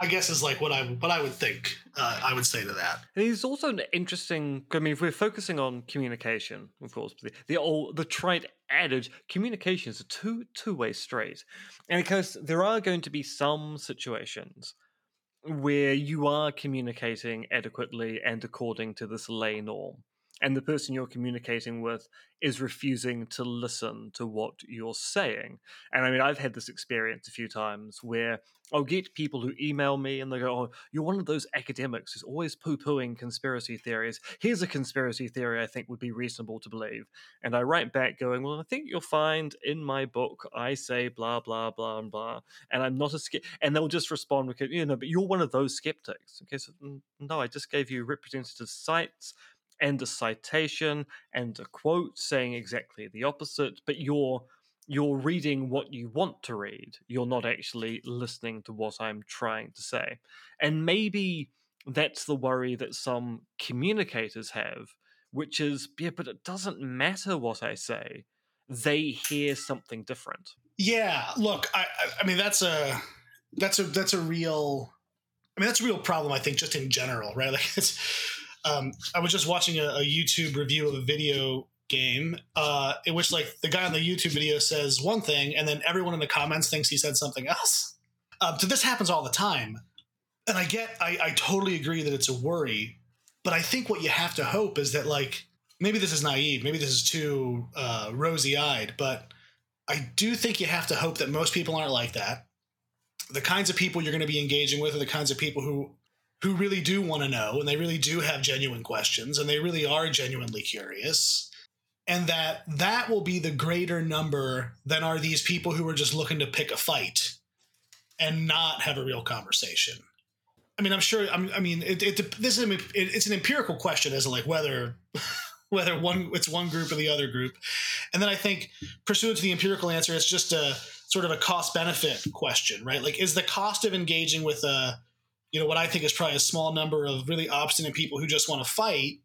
I guess is like what I what I would think. Uh, I would say to that. And it's also an interesting. I mean, if we're focusing on communication, of course, the the old the trite adage, communication is a two two way street, and because there are going to be some situations where you are communicating adequately and according to this lay norm. And the person you're communicating with is refusing to listen to what you're saying. And I mean, I've had this experience a few times where I'll get people who email me and they go, Oh, you're one of those academics who's always poo pooing conspiracy theories. Here's a conspiracy theory I think would be reasonable to believe. And I write back going, Well, I think you'll find in my book, I say blah, blah, blah, and blah. And I'm not a skeptic. And they'll just respond, You know, but you're one of those skeptics. Okay, so mm, no, I just gave you representative sites and a citation and a quote saying exactly the opposite, but you're you're reading what you want to read. You're not actually listening to what I'm trying to say. And maybe that's the worry that some communicators have, which is, yeah, but it doesn't matter what I say. They hear something different. Yeah, look, I I mean that's a that's a that's a real I mean that's a real problem I think just in general, right? Like it's um, I was just watching a, a, YouTube review of a video game uh, in which like the guy on the YouTube video says one thing and then everyone in the comments thinks he said something else. Um, so this happens all the time, and I get I, I totally agree that it's a worry, but I think what you have to hope is that like maybe this is naive, maybe this is too uh, rosy eyed, but I do think you have to hope that most people aren't like that. The kinds of people you're going to be engaging with are the kinds of people who who really do want to know and they really do have genuine questions and they really are genuinely curious and that that will be the greater number than are these people who are just looking to pick a fight and not have a real conversation. I mean i'm sure i mean it, it this is it's an empirical question as like whether whether one it's one group or the other group and then i think pursuant to the empirical answer it's just a sort of a cost benefit question right? Like is the cost of engaging with a you know what I think is probably a small number of really obstinate people who just want to fight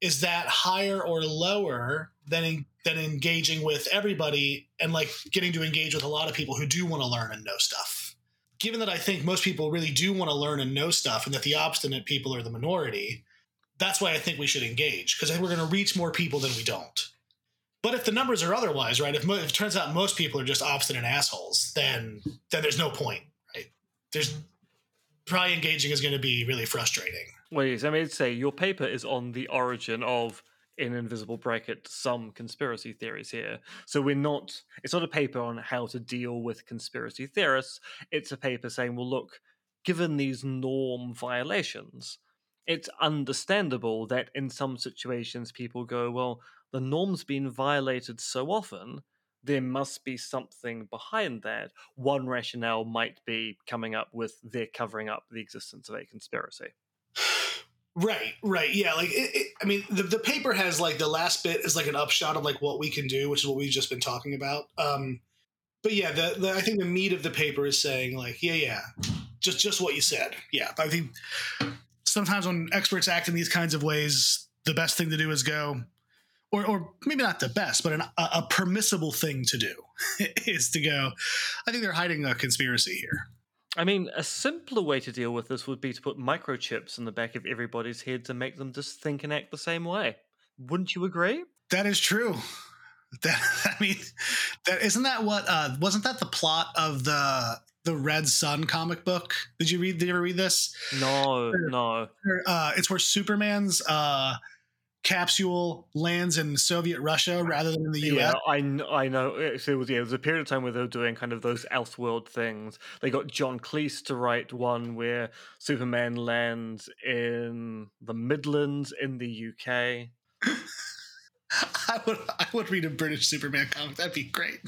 is that higher or lower than than engaging with everybody and like getting to engage with a lot of people who do want to learn and know stuff. Given that I think most people really do want to learn and know stuff and that the obstinate people are the minority, that's why I think we should engage because we're going to reach more people than we don't. But if the numbers are otherwise, right? If, if it turns out most people are just obstinate assholes, then then there's no point, right? There's probably engaging is going to be really frustrating. Well, yes, I mean, say your paper is on the origin of in invisible bracket some conspiracy theories here. So we're not it's not a paper on how to deal with conspiracy theorists. It's a paper saying, well look, given these norm violations, it's understandable that in some situations people go, well, the norm's been violated so often there must be something behind that. One rationale might be coming up with they're covering up the existence of a conspiracy. Right, right, yeah. Like, it, it, I mean, the, the paper has like the last bit is like an upshot of like what we can do, which is what we've just been talking about. Um, but yeah, the, the I think the meat of the paper is saying like, yeah, yeah, just just what you said. Yeah, I think sometimes when experts act in these kinds of ways, the best thing to do is go or, or maybe not the best, but an, a, a permissible thing to do is to go, I think they're hiding a conspiracy here. I mean, a simpler way to deal with this would be to put microchips in the back of everybody's head to make them just think and act the same way. Wouldn't you agree? That is true. That I mean, that isn't that what uh, wasn't that the plot of the the Red Sun comic book? Did you read? Did you ever read this? No, or, no. Or, uh, it's where Superman's uh, capsule lands in Soviet Russia rather than in the US. Yeah, I, I know. So it was, yeah, it was a period of time where they were doing kind of those Elseworld things. They got John Cleese to write one where Superman lands in the Midlands in the UK. I would I would read a British Superman comic. That'd be great.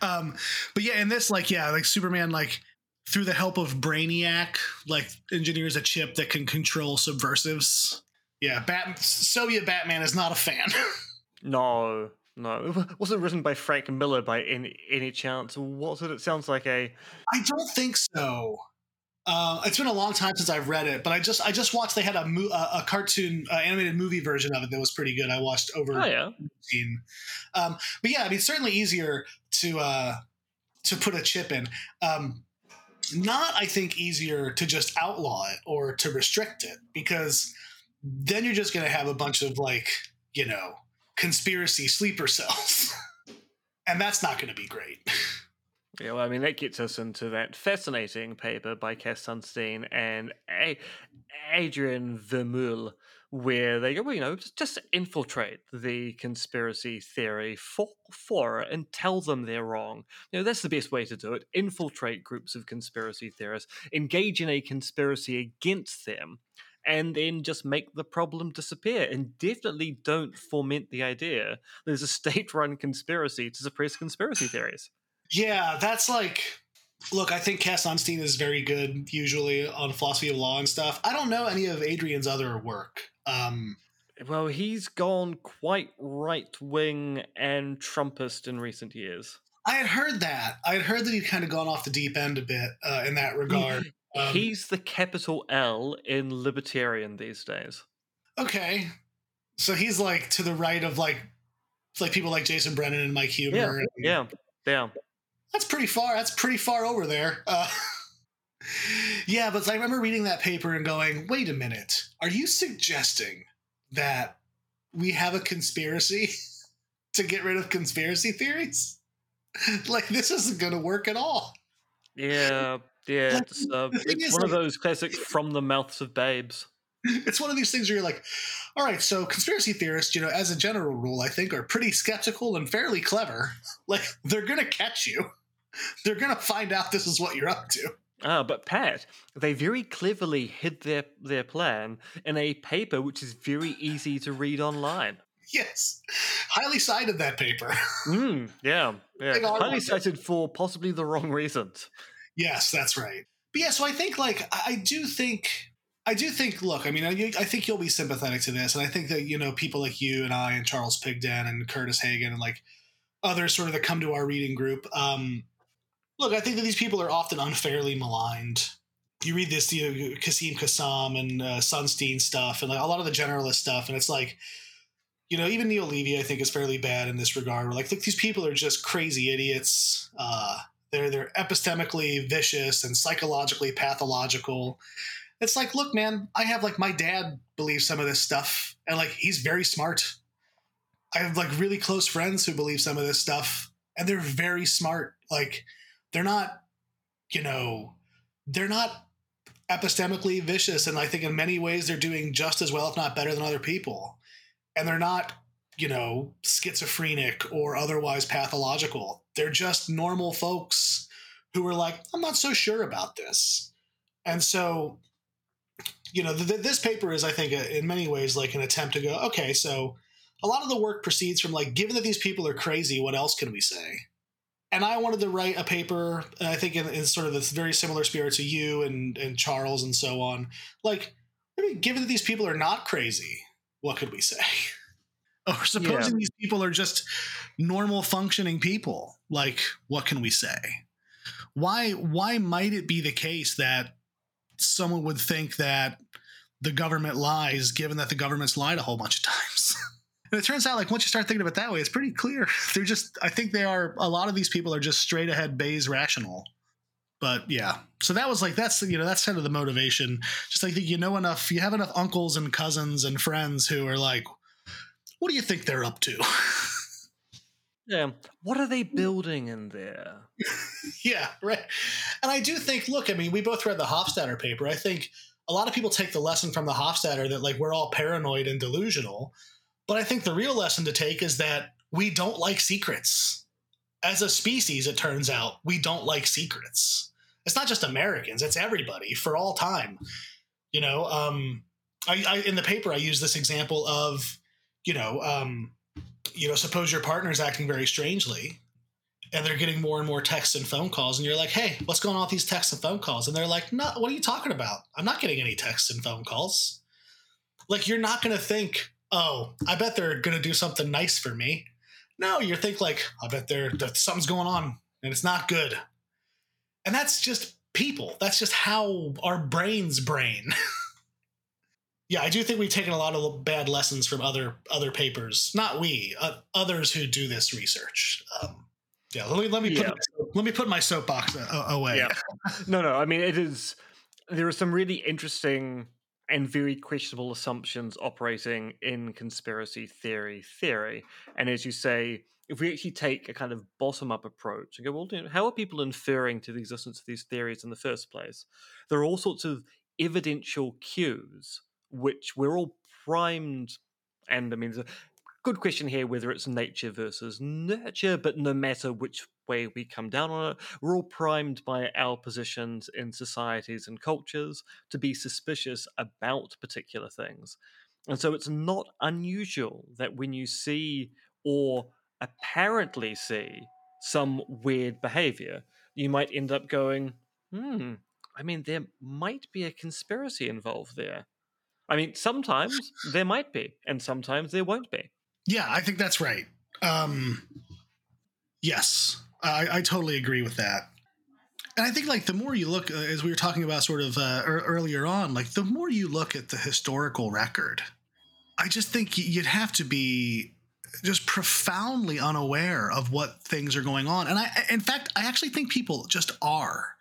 Um, but yeah, in this, like, yeah, like Superman, like through the help of Brainiac, like engineers a chip that can control subversives yeah, Bat- Soviet Batman is not a fan. no, no. It wasn't written by Frank Miller by any any chance. Was it? It sounds like a. I don't think so. Uh, it's been a long time since I've read it, but I just I just watched. They had a mo- a, cartoon uh, animated movie version of it that was pretty good. I watched over. Oh yeah. Um, but yeah, I mean, certainly easier to uh, to put a chip in. Um, not, I think, easier to just outlaw it or to restrict it because then you're just going to have a bunch of like, you know, conspiracy sleeper cells. and that's not going to be great. Yeah, well, I mean, that gets us into that fascinating paper by Cass Sunstein and A- Adrian Vermeule, where they go, well, you know, just infiltrate the conspiracy theory for, for it and tell them they're wrong. You know, that's the best way to do it. Infiltrate groups of conspiracy theorists, engage in a conspiracy against them, and then just make the problem disappear. And definitely don't foment the idea there's a state run conspiracy to suppress conspiracy theories. Yeah, that's like Look, I think Cass Sunstein is very good usually on philosophy of law and stuff. I don't know any of Adrian's other work. Um, well, he's gone quite right wing and Trumpist in recent years. I had heard that. I had heard that he'd kind of gone off the deep end a bit uh, in that regard. Um, he's the capital L in libertarian these days. Okay, so he's like to the right of like, like people like Jason Brennan and Mike Huemer. Yeah, and, yeah, yeah that's pretty far. That's pretty far over there. Uh, yeah, but I remember reading that paper and going, wait a minute. Are you suggesting that we have a conspiracy to get rid of conspiracy theories? like, this isn't going to work at all. Yeah, yeah. It's, uh, it's one like, of those classic from the mouths of babes. It's one of these things where you're like, all right, so conspiracy theorists, you know, as a general rule, I think are pretty skeptical and fairly clever. Like, they're going to catch you. They're going to find out this is what you're up to. Ah, but Pat, they very cleverly hid their their plan in a paper which is very easy to read online. Yes, highly cited that paper. Mm, yeah, yeah, highly cited for possibly the wrong reasons. Yes, that's right. But yeah, so I think like I do think I do think. Look, I mean, I, I think you'll be sympathetic to this, and I think that you know people like you and I and Charles Pigden and Kurtis Hagen and like others sort of that come to our reading group. Um, look, I think that these people are often unfairly maligned. You read this, you know, Quassim Cassam and uh, Sunstein stuff, and like a lot of the generalist stuff, and it's like, you know, even Neil Levy, I think, is fairly bad in this regard. Where like, look, these people are just crazy idiots. Uh, they're they're epistemically vicious and psychologically pathological. It's like, look, man, I have like my dad believes some of this stuff, and like he's very smart. I have like really close friends who believe some of this stuff, and they're very smart. Like they're not, you know, they're not epistemically vicious. And I think in many ways they're doing just as well, if not better than other people. And they're not, you know, schizophrenic or otherwise pathological. They're just normal folks who are like, I'm not so sure about this. And so, you know, th- this paper is, I think, a, in many ways like an attempt to go, okay, so a lot of the work proceeds from like, given that these people are crazy, what else can we say? and I wanted to write a paper, I think in, in, sort of this very similar spirit to you and, and Charles and so on. Like, I mean, given that these people are not crazy, what could we say? or supposing yeah. these people are just normal functioning people, like, what can we say? Why why might it be the case that someone would think that the government lies, given that the government's lied a whole bunch of times? And it turns out, like once you start thinking of it that way, it's pretty clear. They're just, I think they are. A lot of these people are just straight ahead Bayes rational. But yeah, so that was like that's you know that's kind of the motivation. Just like you know enough, you have enough uncles and cousins and friends who are like, what do you think they're up to? Yeah. What are they building in there? yeah, right. And I do think, look, I mean, we both read the Hofstadter paper. I think a lot of people take the lesson from the Hofstadter that like we're all paranoid and delusional. But I think the real lesson to take is that we don't like secrets. As a species, it turns out, we don't like secrets. It's not just Americans, it's everybody for all time. You know, um, I, I in the paper I use this example of, you know, um, you know, suppose your partner's acting very strangely and they're getting more and more texts and phone calls, and you're like, hey, what's going on with these texts and phone calls? And they're like, no, what are you talking about? I'm not getting any texts and phone calls. Like, you're not going to think, oh, I bet they're going to do something nice for me. No, you think like, I bet they're, something's going on and it's not good. And that's just people. That's just how our brains brain. yeah, I do think we've taken a lot of bad lessons from other other papers. Not we, uh, others who do this research. Um, yeah, let me let me put yeah. let me put my soapbox uh, away. Yeah. no, no. I mean, it is. There are some really interesting and very questionable assumptions operating in conspiracy theory theory. And as you say, if we actually take a kind of bottom up approach and go, well, how are people inferring to the existence of these theories in the first place? There are all sorts of evidential cues which we're all primed, and I mean, there's a good question here whether it's nature versus nurture, but no matter which way we come down on it, we're all primed by our positions in societies and cultures to be suspicious about particular things. And so it's not unusual that when you see or apparently see some weird behavior, you might end up going, hmm, I mean, there might be a conspiracy involved there. I mean, sometimes there might be, and sometimes there won't be. Yeah, I think that's right. Um, yes, I, I totally agree with that. And I think, like, the more you look, uh, as we were talking about sort of uh, earlier on, like, the more you look at the historical record, I just think you'd have to be just profoundly unaware of what things are going on. And I, in fact, I actually think people just are.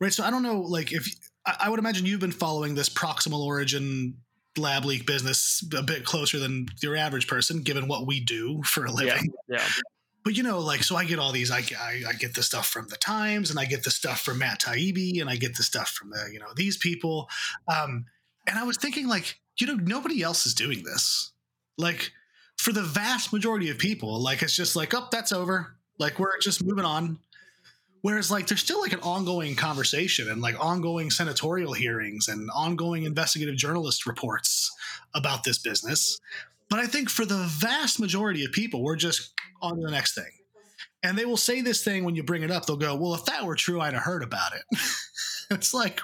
Right. So I don't know, like, if I would imagine you've been following this proximal origin lab leak business a bit closer than your average person, given what we do for a living. Yeah. yeah. But you know, like, so I get all these. I, I, I get the stuff from the Times, and I get the stuff from Matt Taibbi, and I get the stuff from the you know these people. Um, and I was thinking, like, you know, nobody else is doing this. Like, for the vast majority of people, like, it's just like, oh, that's over. Like, we're just moving on. Whereas, like, there's still like an ongoing conversation and like ongoing senatorial hearings and ongoing investigative journalist reports about this business. But I think for the vast majority of people, we're just on to the next thing. And they will say this thing when you bring it up. They'll go, Well, if that were true, I'd have heard about it. it's like,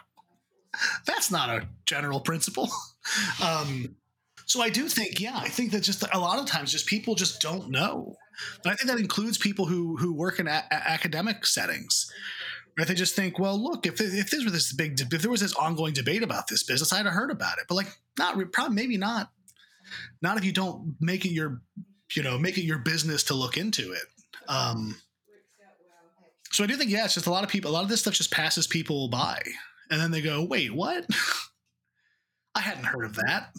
that's not a general principle. um, so I do think, yeah, I think that just a lot of times, just people just don't know. I think that includes people who who work in a- academic settings. Right? They just think, well, look, if if this was this big, if there was this ongoing debate about this business, I'd have heard about it. But like, not probably, maybe not. Not if you don't make it your, you know, make it your business to look into it. Um, so I do think, yeah, it's just a lot of people. A lot of this stuff just passes people by, and then they go, wait, what? I hadn't heard of that.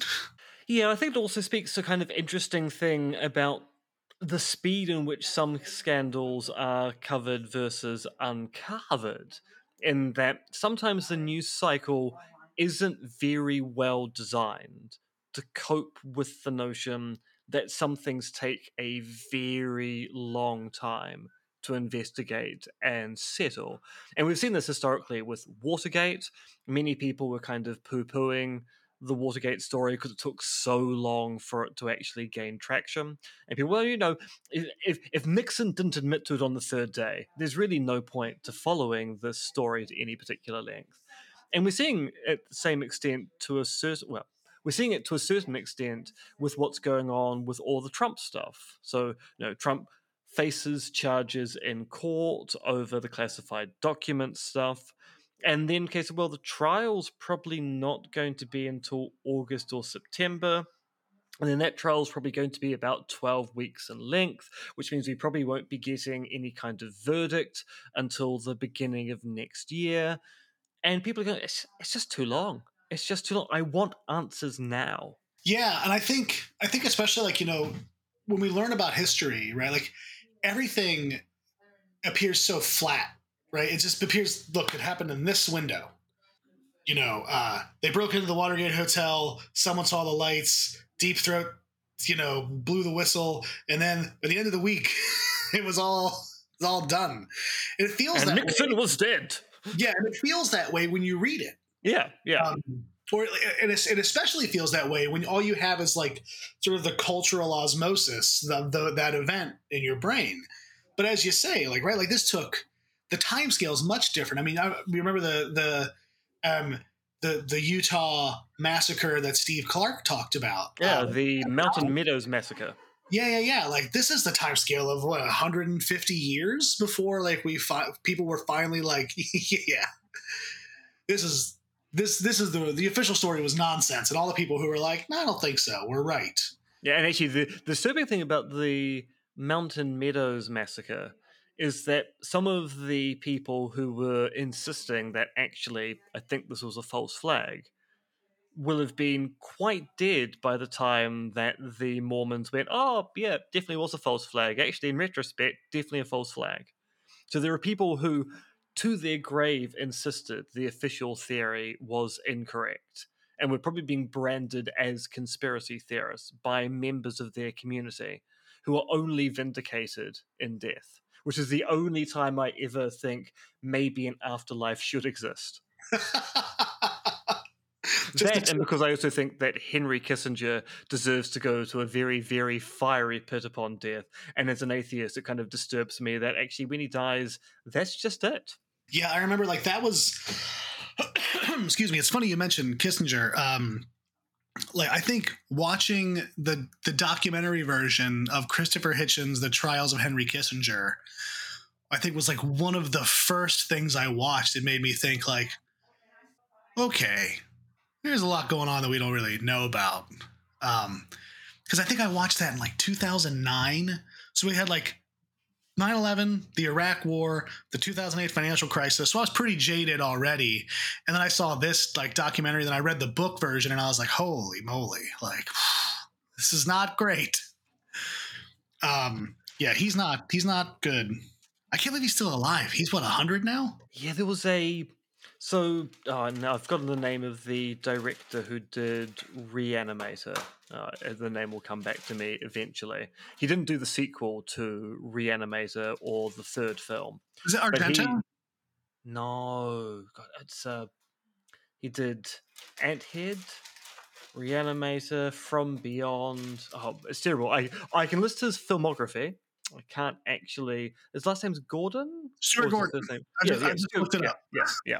Yeah, I think it also speaks to kind of interesting thing about the speed in which some scandals are covered versus uncovered, in that sometimes the news cycle isn't very well designed to cope with the notion that some things take a very long time to investigate and settle. And we've seen this historically with Watergate. Many people were kind of poo pooing the Watergate story because it took so long for it to actually gain traction. And people, well, you know, if, if Nixon didn't admit to it on the third day, there's really no point to following this story to any particular length. And we're seeing at the same extent to a certain, well, we're seeing it to a certain extent with what's going on with all the Trump stuff. So, you know, Trump faces charges in court over the classified document stuff. And then, case well, the trial's probably not going to be until August or September. And then that trial is probably going to be about 12 weeks in length, which means we probably won't be getting any kind of verdict until the beginning of next year. And people are going, it's, it's just too long. It's just too long. I want answers now. Yeah. And I think, I think especially like, you know, when we learn about history, right? Like everything appears so flat right? It just appears, look, it happened in this window. You know, uh, they broke into the Watergate Hotel, someone saw the lights, Deep Throat, you know, blew the whistle, and then at the end of the week, it was all it was all done. And it feels and that Nixon way. was dead. Yeah, and it feels that way when you read it. Yeah, yeah. Um, or it, it especially feels that way when all you have is like sort of the cultural osmosis, the, the, that event in your brain. But as you say, like right, like this took the time scale is much different. I mean, I remember the the um, the the Utah massacre that Steve Clarke talked about. Yeah, um, the Mountain Meadows massacre. Yeah, yeah, yeah. Like this is the time scale of what 150 years before like we fi- people were finally like, yeah, this is this this is the the official story was nonsense, and all the people who were like, no, I don't think so, were right. Yeah, and actually, the the disturbing thing about the Mountain Meadows massacre is that some of the people who were insisting that actually, I think this was a false flag, will have been quite dead by the time that the Mormons went, oh, yeah, definitely was a false flag. Actually, in retrospect, definitely a false flag. So there are people who, to their grave, insisted the official theory was incorrect. and were probably being branded as conspiracy theorists by members of their community who are only vindicated in death, which is the only time I ever think maybe an afterlife should exist. that, and because I also think that Henry Kissinger deserves to go to a very, very fiery pit upon death. And as an atheist, it kind of disturbs me that actually, when he dies, that's just it. Yeah, I remember like that was. excuse me. It's funny you mentioned Kissinger. Um, like I think watching the the documentary version of Christopher Hitchens' The Trials of Henry Kissinger, I think was like one of the first things I watched. It made me think like, okay, there's a lot going on that we don't really know about. Um, because I think I watched that in like 2009. So we had like 9 11, the Iraq War, the 2008 financial crisis. So I was pretty jaded already. And then I saw this like documentary, then I read the book version and I was like, holy moly, like, this is not great. Um, yeah, he's not, he's not good. I can't believe he's still alive. He's what, 100 now? Yeah, there was a so, oh, now I've gotten the name of the director who did Reanimator. Uh, the name will come back to me eventually. He didn't do the sequel to Reanimator or the third film. Is it Argento? He, no, God, it's uh, he did Anthead, Reanimator, From Beyond. Oh, it's terrible. I I can list his filmography. I can't actually. His last name's Gordon. Stuart Gordon. Yeah, just, yeah, Stuart, yeah, yeah, yeah,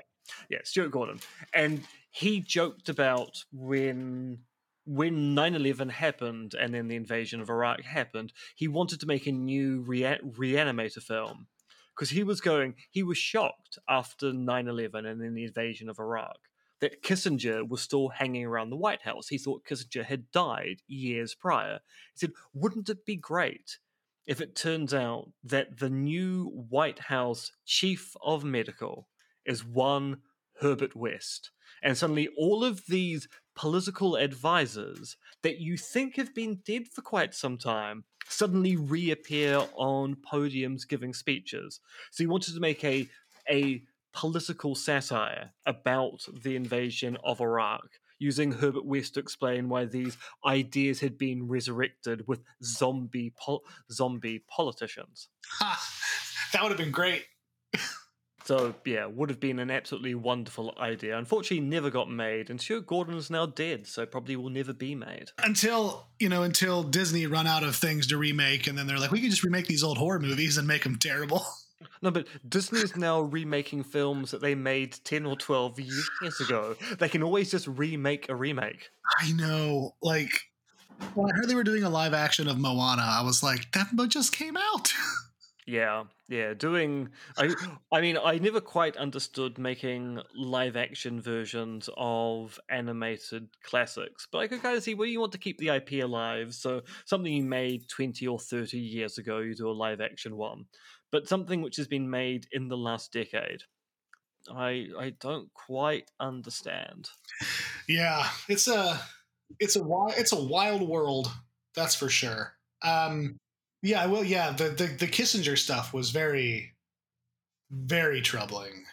yeah, Stuart Gordon, and he joked about when when 9-11 happened and then the invasion of iraq happened he wanted to make a new rea- reanimator film. Because he was going he was shocked after 9-11 and then the invasion of iraq that kissinger was still hanging around the white house. He thought kissinger had died years prior. He said wouldn't it be great if it turns out that the new white house chief of medical is one Herbert West. And suddenly, all of these political advisors that you think have been dead for quite some time suddenly reappear on podiums giving speeches. So, he wanted to make a, a political satire about the invasion of Iraq using Herbert West to explain why these ideas had been resurrected with zombie pol- zombie politicians. Ha! That would have been great. So yeah, would have been an absolutely wonderful idea. Unfortunately, never got made, and Stuart Gordon is now dead, so probably will never be made until you know until Disney run out of things to remake, and then they're like, we can just remake these old horror movies and make them terrible. No, but Disney is now remaking films that they made ten or twelve years ago. They can always just remake a remake. I know, like when I heard they were doing a live action of Moana, I was like, that just came out. Yeah, yeah. Doing, I, I mean, I never quite understood making live action versions of animated classics, but I could kind of see where you want to keep the IP alive. So something you made twenty or thirty years ago, you do a live action one, but something which has been made in the last decade. I I don't quite understand. Yeah, it's a it's a it's a wild world. That's for sure. Um, yeah, well, yeah, the, the, the Kissinger stuff was very, very troubling.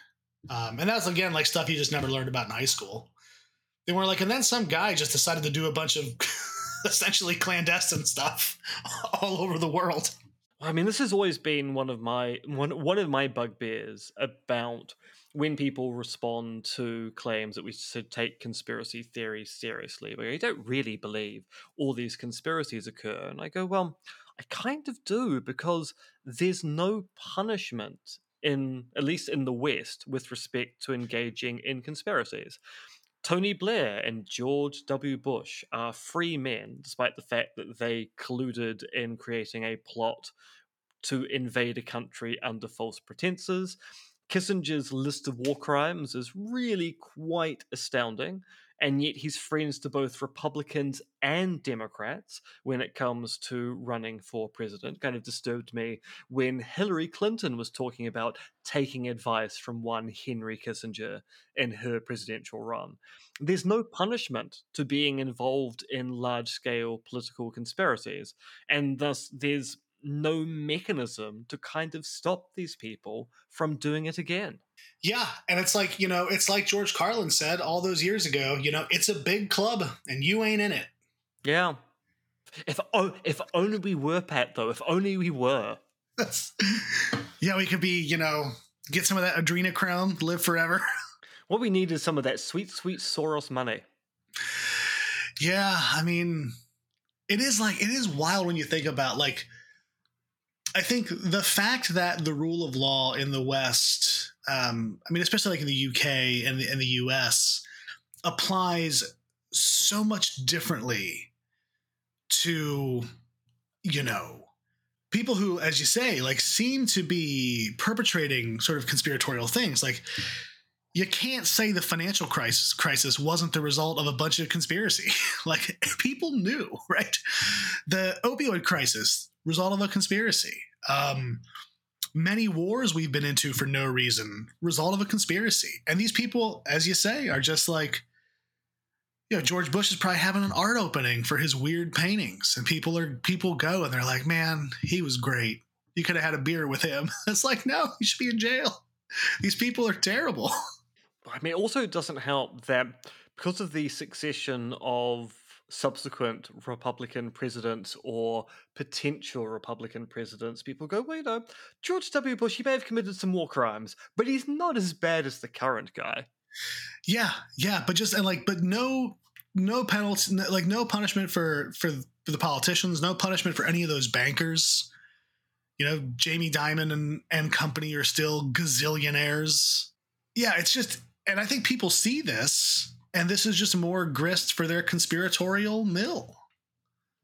Um, and that's again like stuff you just never learned about in high school. They were like, and then some guy just decided to do a bunch of essentially clandestine stuff all over the world. I mean, this has always been one of my one one of my bugbears about when people respond to claims that we should take conspiracy theories seriously, where you don't really believe all these conspiracies occur, and I go, well, I kind of do because there's no punishment in at least in the West with respect to engaging in conspiracies. Tony Blair and George W. Bush are free men, despite the fact that they colluded in creating a plot to invade a country under false pretenses. Kissinger's list of war crimes is really quite astounding and yet he's friends to both Republicans and Democrats when it comes to running for president. Kind of disturbed me when Hillary Clinton was talking about taking advice from one Henry Kissinger in her presidential run. There's no punishment to being involved in large scale political conspiracies, and thus there's no mechanism to kind of stop these people from doing it again. Yeah, and it's like you know, it's like George Carlin said all those years ago. You know, it's a big club, and you ain't in it. Yeah. If oh, if only we were Pat though. If only we were. yeah, we could be. You know, get some of that adrenochrome, live forever. What we need is some of that sweet, sweet Soros money. Yeah, I mean, it is like it is wild when you think about like. I think the fact that the rule of law in the West, um, I mean, especially like in the UK and the, in the US, applies so much differently to, you know, people who, as you say, like seem to be perpetrating sort of conspiratorial things. Like, you can't say the financial crisis crisis wasn't the result of a bunch of conspiracy. like people knew, right? The opioid crisis result of a conspiracy. Um, many wars we've been into for no reason result of a conspiracy. And these people, as you say, are just like, you know, George Bush is probably having an art opening for his weird paintings, and people are people go and they're like, man, he was great. You could have had a beer with him. It's like, no, he should be in jail. These people are terrible. I mean, it also doesn't help that because of the succession of subsequent Republican presidents or potential Republican presidents, people go, wait, no, know, George W. Bush, he may have committed some war crimes, but he's not as bad as the current guy. Yeah, yeah, but just and like, but no, no penalty, like no punishment for for for the politicians, no punishment for any of those bankers. You know, Jamie Dimon and and company are still gazillionaires. Yeah, it's just and I think people see this, and this is just more grist for their conspiratorial mill.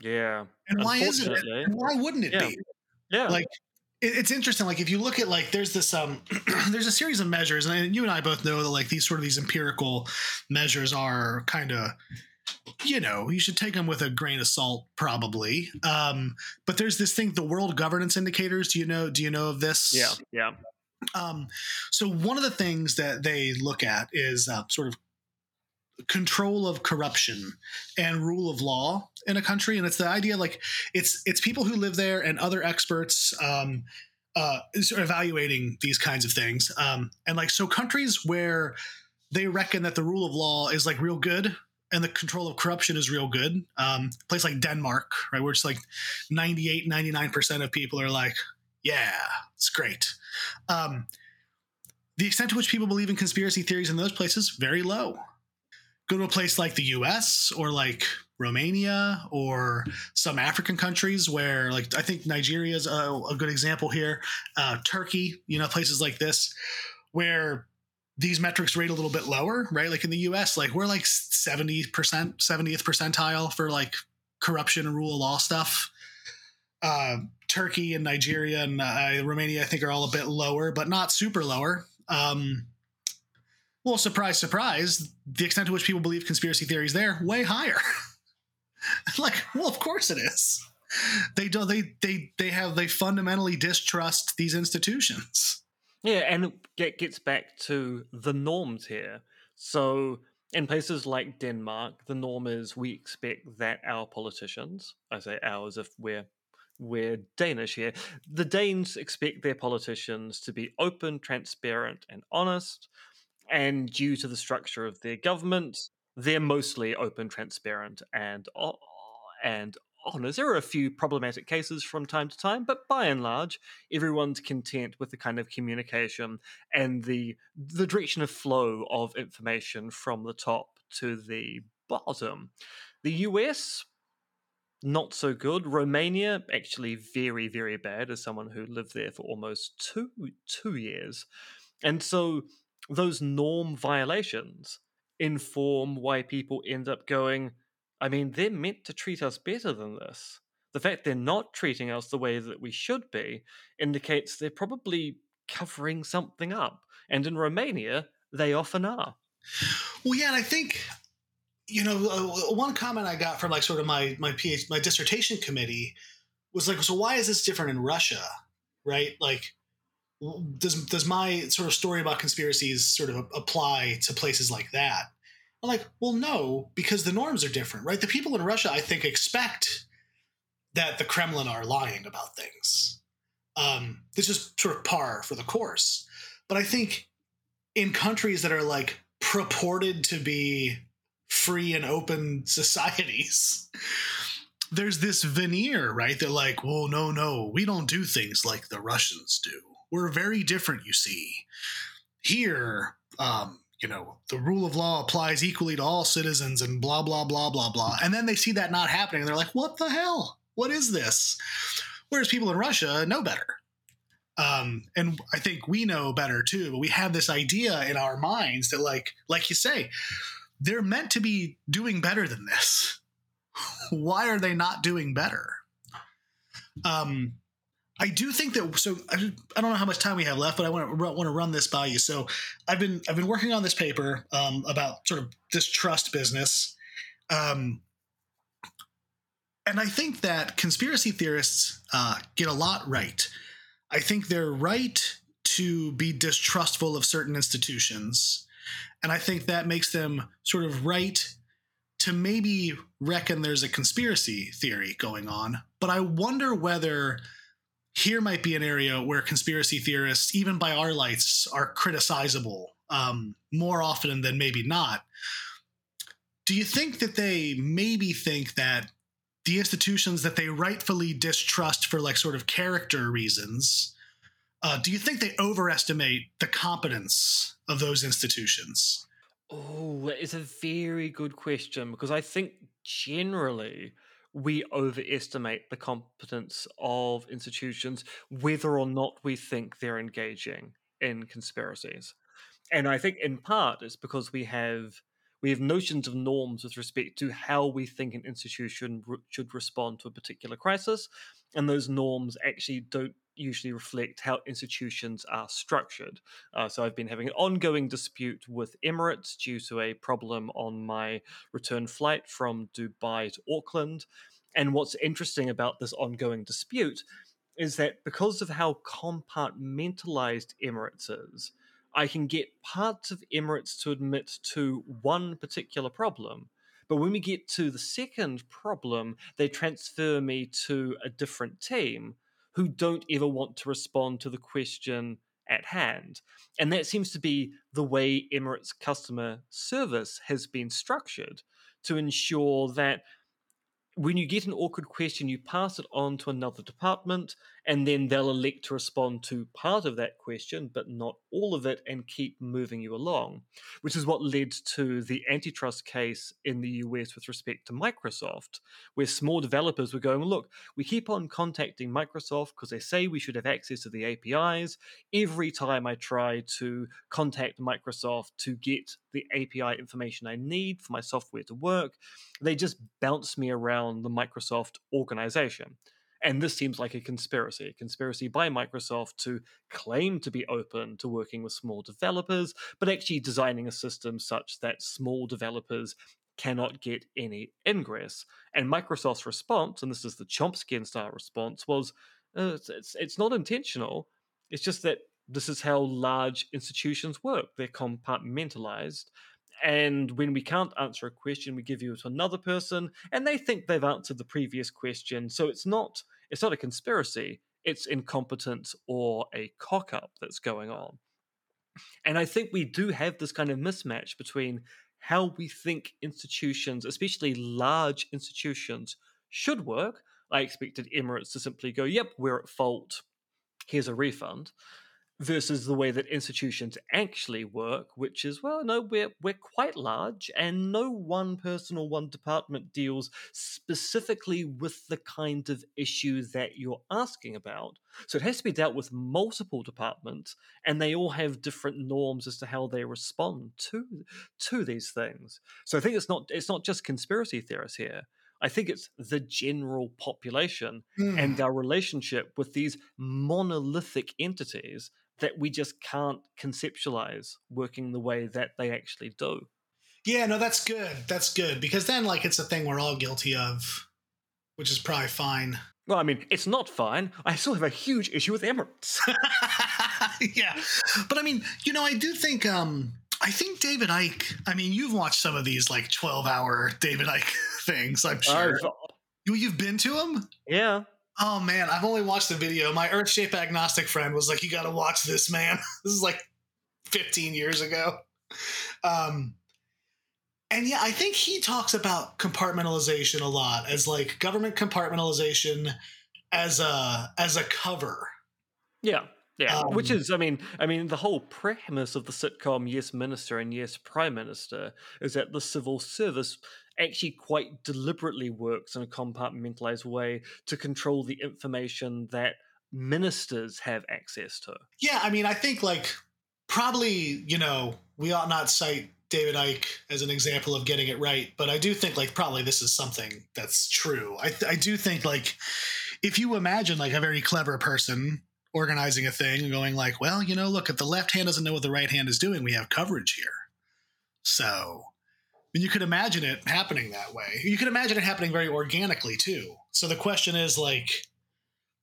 Yeah. And why isn't it? And why wouldn't it yeah. be? Yeah. Like it, it's interesting. Like if you look at like there's this um there's a series of measures, and you and I both know that like these sort of these empirical measures are kind of you know you should take them with a grain of salt probably um but there's this thing the world governance indicators do you know do you know of this Yeah. Yeah. um, so one of the things that they look at is uh, sort of control of corruption and rule of law in a country, and it's the idea like it's it's people who live there and other experts um, uh, evaluating these kinds of things, um, and like so countries where they reckon that the rule of law is like real good and the control of corruption is real good. Um, place like Denmark, right, where it's like 98, 99% of people are like, yeah, it's great. Um, the extent to which people believe in conspiracy theories in those places, very low. Go to a place like the US or like Romania or some African countries where, like, I think Nigeria is a, a good example here. Uh, Turkey, you know, places like this where these metrics rate a little bit lower, right? Like in the US, like we're like 70%, 70th percentile for like corruption and rule of law stuff. Uh, Turkey and Nigeria and uh, Romania, I think, are all a bit lower, but not super lower. Um, well, surprise, surprise, the extent to which people believe conspiracy theories there way higher. like, well, of course it is. They don't. They they they have they fundamentally distrust these institutions. Yeah, and it gets back to the norms here. So, in places like Denmark, the norm is we expect that our politicians, I say ours if we're we're Danish here, the Danes expect their politicians to be open, transparent, and honest. And due to the structure of their government, they're mostly open, transparent, and and honest. There are a few problematic cases from time to time, but by and large, everyone's content with the kind of communication and the the direction of flow of information from the top to the bottom. The US not so good. Romania actually very very bad as someone who lived there for almost 2 2 years. And so those norm violations inform why people end up going I mean, they're meant to treat us better than this. The fact they're not treating us the way that we should be indicates they're probably covering something up. And in Romania, they often are. Well, yeah, and I think you know uh, one comment I got from like sort of my my PhD, my dissertation committee was like, so why is this different in Russia, right? Like, does does my sort of story about conspiracies sort of apply to places like that? I'm like, well, no, because the norms are different, right? The people in Russia, I think, expect that the Kremlin are lying about things. Um, this is sort of par for the course. But I think in countries that are like purported to be free and open societies, there's this veneer, right? They're like, well, no, no, we don't do things like the Russians do. We're very different, you see. Here, um, you know, the rule of law applies equally to all citizens and blah, blah, blah, blah, blah. And then they see that not happening and they're like, what the hell? What is this? Whereas people in Russia know better. Um, and I think we know better too, but we have this idea in our minds that, like, like you say, they're meant to be doing better than this. Why are they not doing better? Um, I do think that so I, I, don't know how much time we have left, but I want to want to run this by you. So I've been I've been working on this paper um, about sort of this trust business, um, and I think that conspiracy theorists uh, get a lot right. I think they're right to be distrustful of certain institutions, and I think that makes them sort of right to maybe reckon there's a conspiracy theory going on. But I wonder whether here might be an area where conspiracy theorists, even by our lights, are criticizable um, more often than maybe not. Do you think that they maybe think that the institutions that they rightfully distrust for like sort of character reasons, uh, do you think they overestimate the competence of those institutions? Oh, it's a very good question because I think generally we overestimate the competence of institutions, whether or not we think they're engaging in conspiracies. And I think in part it's because we have we have notions of norms with respect to how we think an institution should respond to a particular crisis, and those norms actually don't usually reflect how institutions are structured. Uh, so I've been having an ongoing dispute with Emirates due to a problem on my return flight from Dubai to Auckland. And what's interesting about this ongoing dispute is that because of how compartmentalized Emirates is, I can get parts of Emirates to admit to one particular problem. But when we get to the second problem, they transfer me to a different team who don't ever want to respond to the question at hand. And that seems to be the way Emirates customer service has been structured to ensure that when you get an awkward question, you pass it on to another department, and then they'll elect to respond to part of that question, but not all of it, and keep moving you along, which is what led to the antitrust case in the US with respect to Microsoft, where small developers were going, Look, we keep on contacting Microsoft because they say we should have access to the APIs. Every time I try to contact Microsoft to get the API information I need for my software to work, they just bounce me around the Microsoft organization. And this seems like a conspiracy, a conspiracy by Microsoft to claim to be open to working with small developers, but actually designing a system such that small developers cannot get any ingress. And Microsoft's response, and this is the Chomsky style response, was uh, it's, it's, it's not intentional. It's just that this is how large institutions work. They're compartmentalized. And when we can't answer a question, we give you to another person, and they think they've answered the previous question. So it's not it's not a conspiracy, it's incompetence or a cock up that's going on. And I think we do have this kind of mismatch between how we think institutions, especially large institutions, should work. I expected Emirates to simply go, yep, we're at fault, here's a refund versus the way that institutions actually work, which is, well, no, we're, we're quite large, and no one person or one department deals specifically with the kind of issue that you're asking about. So it has to be dealt with multiple departments, and they all have different norms as to how they respond to to these things. So I think it's not it's not just conspiracy theorists here. I think it's the general population mm. and our relationship with these monolithic entities that we just can't conceptualize working the way that they actually do. Yeah, no, that's good. That's good because then, like, it's a thing we're all guilty of, which is probably fine. Well, I mean, it's not fine. I still have a huge issue with Emirates. yeah, but I mean, you know, I do think, um, I think David Icke. I mean, you've watched some of these like twelve-hour David Icke things. I'm sure. I've, You, you've been to them? Yeah. Oh man, I've only watched the video. My Earth Shape agnostic friend was like, "You got to watch this, man." this is like 15 years ago. Um, and yeah, I think he talks about compartmentalization a lot as like government compartmentalization as a as a cover. Yeah. Yeah, um, which is, I mean, I mean, the whole premise of the sitcom Yes Minister and Yes Prime Minister is that the civil service actually quite deliberately works in a compartmentalized way to control the information that ministers have access to. Yeah, I mean, I think like probably, you know, we ought not cite David Icke as an example of getting it right, but I do think like probably this is something that's true. I, I do think like if you imagine like a very clever person organizing a thing and going like, well, you know, look, if the left hand doesn't know what the right hand is doing, we have coverage here. So you could imagine it happening that way. You could imagine it happening very organically too. So the question is like,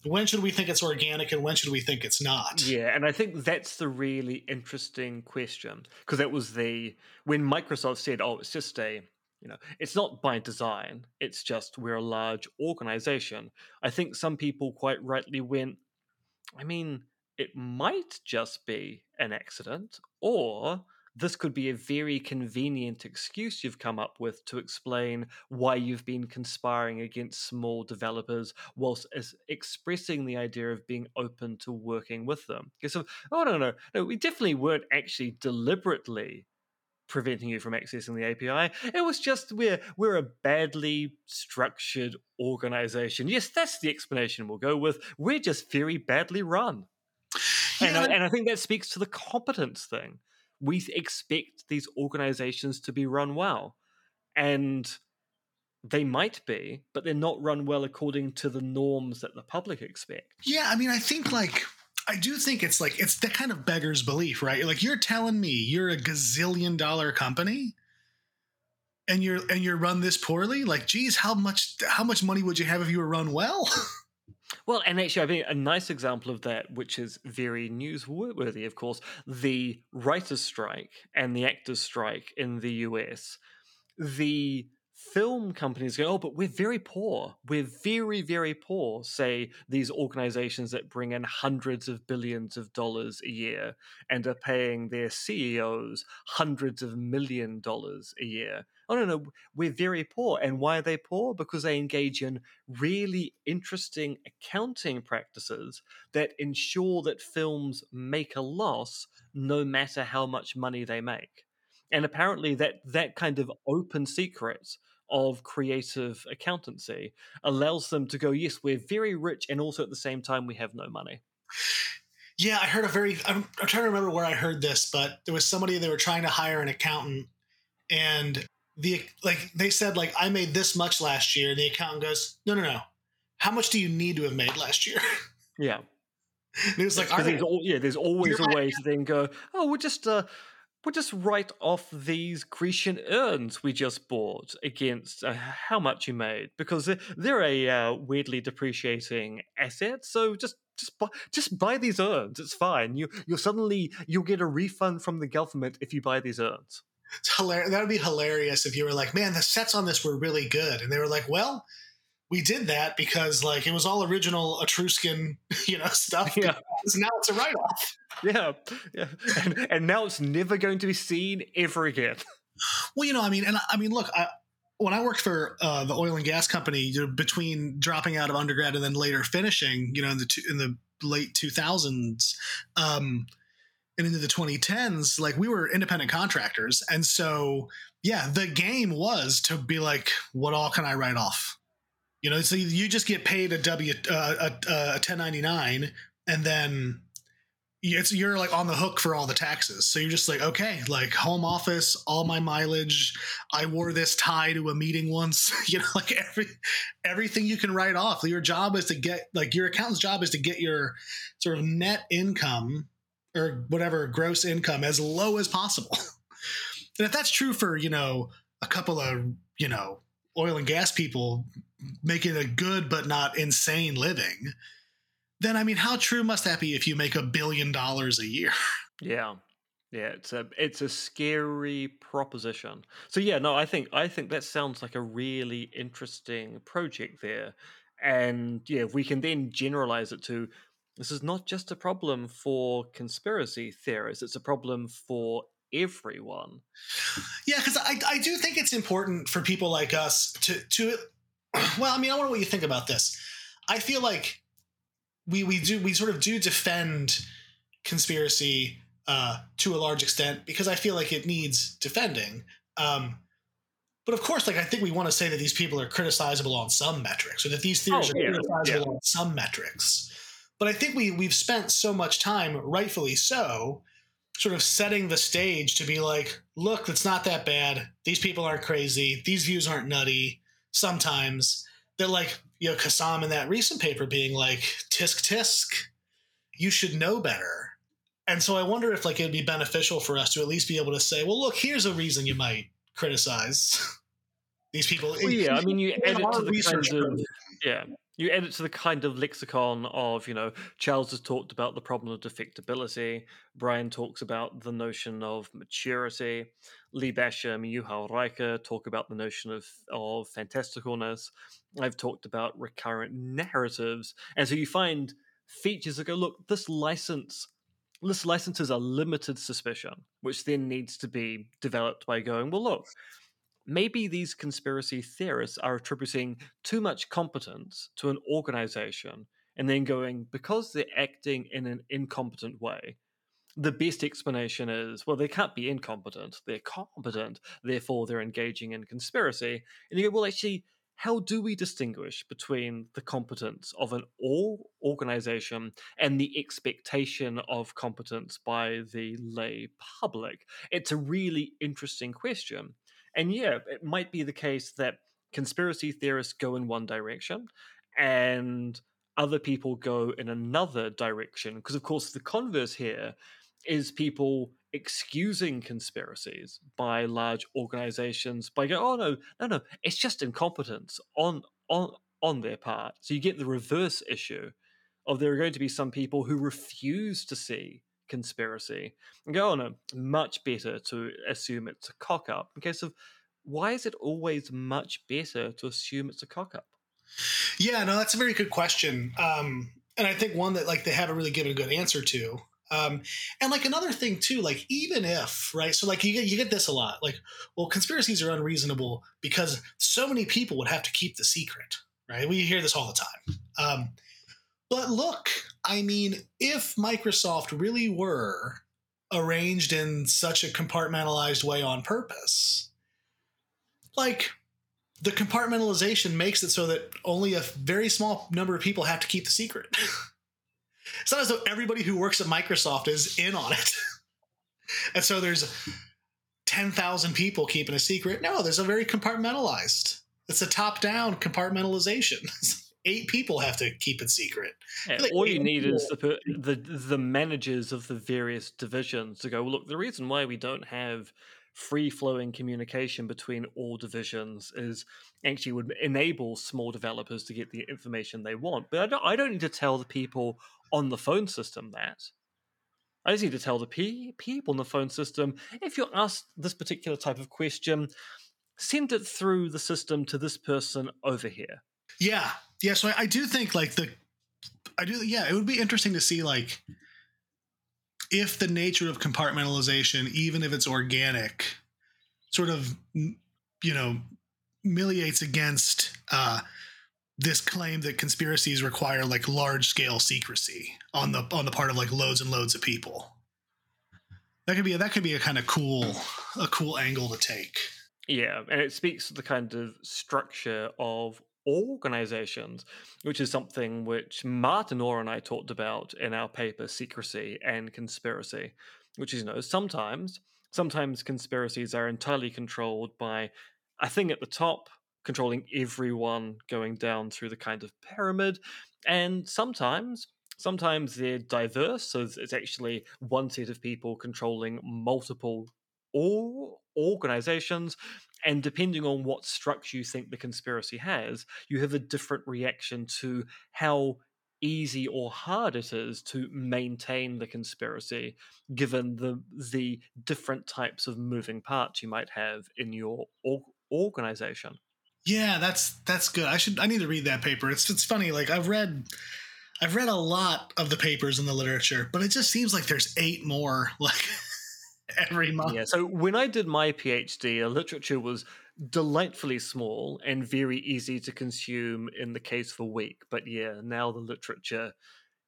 when should we think it's organic and when should we think it's not? Yeah, and I think that's the really interesting question because that was the when Microsoft said, "Oh, it's just a you know, it's not by design. It's just we're a large organization." I think some people quite rightly went, I mean, it might just be an accident or this could be a very convenient excuse you've come up with to explain why you've been conspiring against small developers whilst expressing the idea of being open to working with them. So, oh, no, no, no, we definitely weren't actually deliberately preventing you from accessing the API. It was just we're we're a badly structured organization. Yes, that's the explanation we'll go with. We're just very badly run. Yeah. And, I, and I think that speaks to the competence thing we expect these organizations to be run well. And they might be, but they're not run well according to the norms that the public expect. Yeah, I mean, I think like I do think it's like it's the kind of beggar's belief, right? Like you're telling me you're a gazillion dollar company and you're and you're run this poorly? Like, geez, how much how much money would you have if you were run well? Well, and actually, I think a nice example of that, which is very newsworthy, of course, the writers' strike and the actors' strike in the US. The film companies go, oh, but we're very poor. We're very, very poor, say these organizations that bring in hundreds of billions of dollars a year and are paying their CEOs hundreds of million dollars a year. Oh no no we're very poor. And why are they poor? Because they engage in really interesting accounting practices that ensure that films make a loss no matter how much money they make. And apparently that that kind of open secret of creative accountancy allows them to go yes we're very rich and also at the same time we have no money yeah i heard a very I'm, I'm trying to remember where i heard this but there was somebody they were trying to hire an accountant and the like they said like I made this much last year, and the accountant goes, no, no, no. How much do you need to have made last year? Yeah. and it was like, there's, yeah, there's always a way to then go, oh, we'll just uh, we'll just write off these Grecian urns we just bought against uh, how much you made because they're a uh, weirdly depreciating asset. So just just buy, just buy these urns. It's fine. You you'll suddenly you'll get a refund from the government if you buy these urns. It's hilarious. That would be hilarious if you were like, man, the sets on this were really good. And they were like, well, we did that because like it was all original Etruscan, you know, stuff. Yeah. now it's a write off. Yeah. Yeah. And, and now it's never going to be seen ever again. Well, you know, I mean, and I mean, look, I, when I worked for uh, the oil and gas company, you know, between dropping out of undergrad and then later finishing, you know, in the in the late two thousands, um, and into the 2010s, like we were independent contractors. And so, yeah, the game was to be like, what all can I write off? You know, so you just get paid a W, uh, a, a 1099, and then it's you're like on the hook for all the taxes. So you're just like, okay, like home office, all my mileage. I wore this tie to a meeting once. You know, like every everything you can write off. Your job is to get like your accountant's job is to get your sort of net income or whatever gross income as low as possible. and if that's true for, you know, a couple of, you know, oil and gas people making a good but not insane living, then I mean, how true must that be if you make a billion dollars a year? Yeah. Yeah, it's a it's a scary proposition. So yeah, no, I think I think that sounds like a really interesting project there. And yeah, if we can then generalize it to this is not just a problem for conspiracy theorists, it's a problem for everyone. Yeah, because I, I do think it's important for people like us to to well, I mean, I wonder what you think about this. I feel like we we do we sort of do defend conspiracy uh, to a large extent because I feel like it needs defending. Um, but of course, like I think we want to say that these people are criticizable on some metrics, or that these theories Oh, are yeah, criticizable yeah. on some metrics. But I think we we've spent so much time, rightfully so, sort of setting the stage to be like, look, it's not that bad. These people aren't crazy. These views aren't nutty. Sometimes they're like, you know, Cassam in that recent paper being like, tisk tisk, you should know better. And so I wonder if like it'd be beneficial for us to at least be able to say, well, look, here's a reason you might criticize these people. Well, yeah, I mean, you add to the research kind of yeah, you add it to the kind of lexicon of you know Charles has talked about the problem of defectability. Brian talks about the notion of maturity. Lee Basham, Juha Räikkä talk about the notion of of fantasticalness. I've talked about recurrent narratives, and so you find features that go, look, this license. This license is a limited suspicion, which then needs to be developed by going, well, look, maybe these conspiracy theorists are attributing too much competence to an organization and then going, because they're acting in an incompetent way, the best explanation is, well, they can't be incompetent. They're competent. Therefore, they're engaging in conspiracy. And you go, well, actually, how do we distinguish between the competence of an all organization and the expectation of competence by the lay public? It's a really interesting question. And yeah, it might be the case that conspiracy theorists go in one direction and other people go in another direction. Because, of course, the converse here is people excusing conspiracies by large organizations by going, oh, no, no, no, it's just incompetence on, on, on their part. So you get the reverse issue of there are going to be some people who refuse to see conspiracy and go, oh no, much better to assume it's a cock up. In case of why is it always much better to assume it's a cock up? Yeah, no, that's a very good question. Um, and I think one that like they haven't really given a good answer to. Um, and like another thing too, like even if right, so like you get you get this a lot, like well, conspiracies are unreasonable because so many people would have to keep the secret, right? We hear this all the time. Um, but look, I mean, if Microsoft really were arranged in such a compartmentalized way on purpose, like the compartmentalization makes it so that only a very small number of people have to keep the secret. it's not as though everybody who works at Microsoft is in on it. and so there's 10,000 people keeping a secret. No, there's a very compartmentalized. It's a top down compartmentalization. Eight people have to keep it secret. Yeah, Like, all you need is the, the the managers of the various divisions to go. Well, look, the reason why we don't have free flowing communication between all divisions is actually would enable small developers to get the information they want. But I don't, I don't need to tell the people on the phone system that. I just need to tell the pe- people on the phone system if you're asked this particular type of question, send it through the system to this person over here. Yeah, yeah. So I, I do think like the, I do. Yeah, it would be interesting to see like if the nature of compartmentalization, even if it's organic, sort of you know miliates against uh, this claim that conspiracies require like large scale secrecy on the on the part of like loads and loads of people. That could be a, that could be a kind of cool a cool angle to take. Yeah, and it speaks to the kind of structure of organizations, which is something which Martin Orr and I talked about in our paper Secrecy and Conspiracy, which is, you know, sometimes sometimes conspiracies are entirely controlled by a thing at the top controlling everyone going down through the kind of pyramid, and sometimes sometimes they're diverse, so it's actually one set of people controlling multiple or organizations and depending on what structure you think the conspiracy has you have a different reaction to how easy or hard it is to maintain the conspiracy given the the different types of moving parts you might have in your or- organization Yeah, that's that's good. I should I need to read that paper. It's it's funny. Like I've read I've read a lot of the papers in the literature, but it just seems like there's eight more like every month. yeah so when i did my phd literature was delightfully small and very easy to consume in the case for a week but yeah now the literature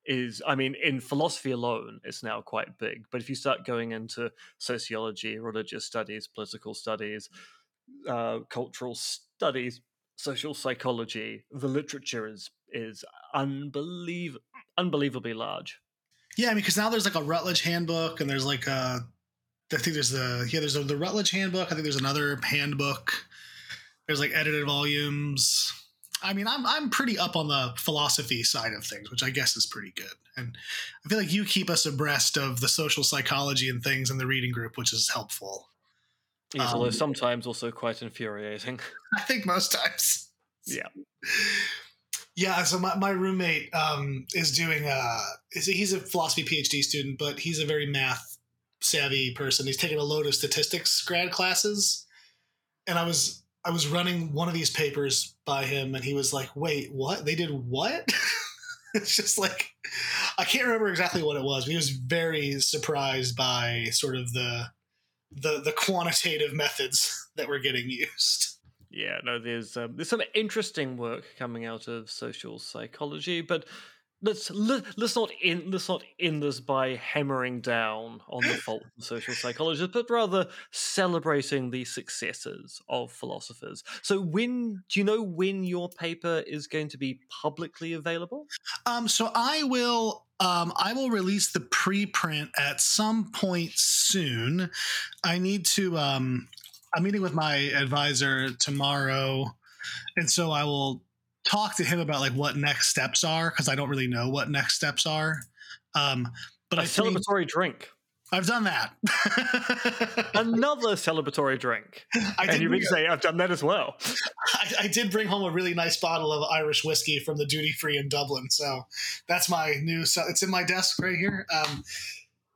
is i mean in philosophy alone it's now quite big but if you start going into sociology religious studies political studies uh, cultural studies social psychology the literature is is unbelievable unbelievably large Yeah, I mean, because now there's like a Routledge handbook, and there's like a, I think there's the yeah, there's a, the Routledge handbook. I think there's another handbook. There's like edited volumes. I mean, I'm I'm pretty up on the philosophy side of things, which I guess is pretty good. And I feel like you keep us abreast of the social psychology and things in the reading group, which is helpful. Yes, although Um, sometimes also quite infuriating I think most times. Yeah. Yeah, so my, my roommate um, is doing uh is he's a philosophy PhD student, but he's a very math savvy person. He's taking a load of statistics grad classes. And I was I was running one of these papers by him and he was like, "Wait, what? They did what?" it's just like I can't remember exactly what it was, but he was very surprised by sort of the the the quantitative methods that were getting used. Yeah, no, there's um, there's some interesting work coming out of social psychology, but let's let, let's not in let's not end this by hammering down on the fault of social psychologists, but rather celebrating the successes of philosophers. So, when do you know when your paper is going to be publicly available? Um, so I will um, I will release the preprint at some point soon. I need to um, I'm meeting with my advisor tomorrow, and so I will talk to him about like what next steps are because I don't really know what next steps are. Um, but A I think celebratory drink, I've done that. another celebratory drink, I and you bring, say I've done that as well. I, I did bring home a really nice bottle of Irish whiskey from the duty free in Dublin. So that's my new. So it's in my desk right here. Um,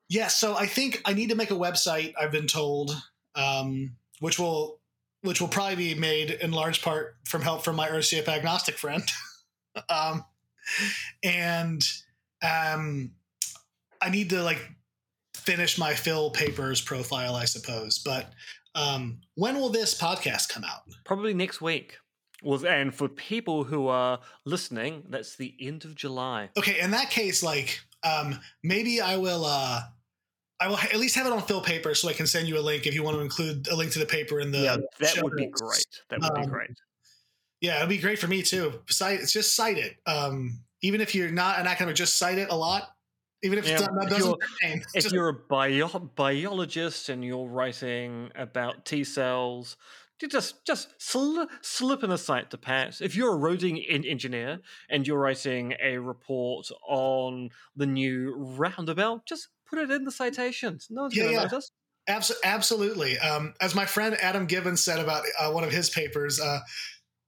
yeah. So I think I need to make a website. I've been told, um, which will which will probably be made in large part from help from my RCF agnostic friend. um, and um, I need to like finish my Phil Papers profile, I suppose. But um, when will this podcast come out? Probably next week. Well, and for people who are listening, that's the end of July. Okay, in that case, like um, maybe I will. Uh, I will at least have it on Phil paper, so I can send you a link if you want to include a link to the paper in the. yeah, that would be great. That would be Um, great. Yeah, it'd be great for me too. Cite, it's just cite it. Um, even if you're not an academic, just cite it a lot. Even if Yeah, it's not, that if doesn't you're- If Just- you're a bio- biologist and you're writing about T cells, you just just sli- slip in a cite to Pat. If you're a roading en- engineer and you're writing a report on the new roundabout, just put it in the citations. No one's Yeah, going to yeah. notice. Abs- absolutely. Um, as my friend Adam Gibbons said about uh, one of his papers, uh,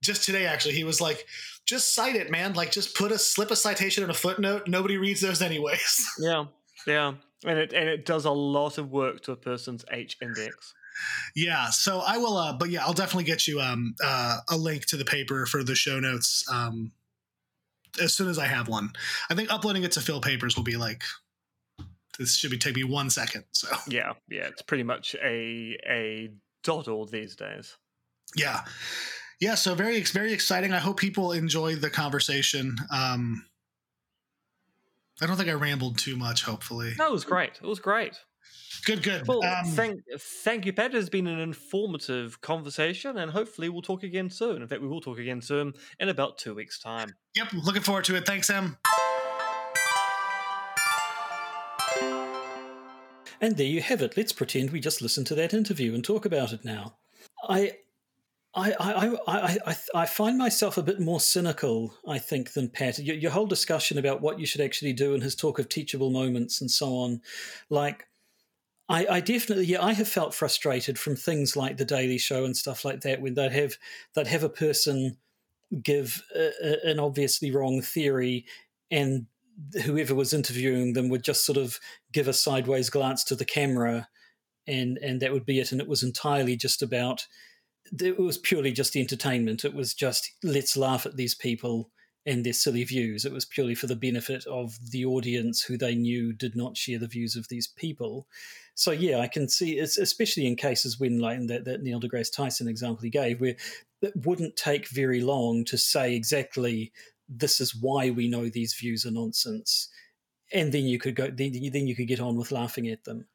just today, actually, he was like, "Just cite it, man. Like, just put a slip a citation in a footnote. Nobody reads those anyways." Yeah, yeah, and it and it does a lot of work to a person's H index. yeah. So I will. Uh, but yeah, I'll definitely get you um, uh, a link to the paper for the show notes um, as soon as I have one. I think uploading it to Phil Papers will be like. This should be take me one second. So Yeah, yeah, it's pretty much a a doddle these days. yeah, yeah. So very very exciting. I hope people enjoy the conversation. Um, I don't think I rambled too much. Hopefully, No, it was great. It was great. good, good. Well, Um, thank thank you, Pat. It's been an informative conversation, and hopefully we'll talk again soon. In fact, we will talk again soon in about two weeks' time. yep, looking forward to it. Thanks, Em. And there you have it. Let's pretend we just listened to that interview and talk about it now. I. I, I, I, I, I find myself a bit more cynical, I think, than Pat. Your, your whole discussion about what you should actually do and his talk of teachable moments and so on. Like, I, I definitely, yeah, I have felt frustrated from things like the Daily Show and stuff like that when they'd have, they'd have a person give a, a, an obviously wrong theory and whoever was interviewing them would just sort of give a sideways glance to the camera and and that would be it. And it was entirely just about it was purely just entertainment. It was just let's laugh at these people and their silly views. It was purely for the benefit of the audience who they knew did not share the views of these people. So yeah i can see especially in cases when like that, that neil degrasse tyson example he gave where it wouldn't take very long to say exactly this is why we know these views are nonsense. And then you could go then, then you could get on with laughing at them.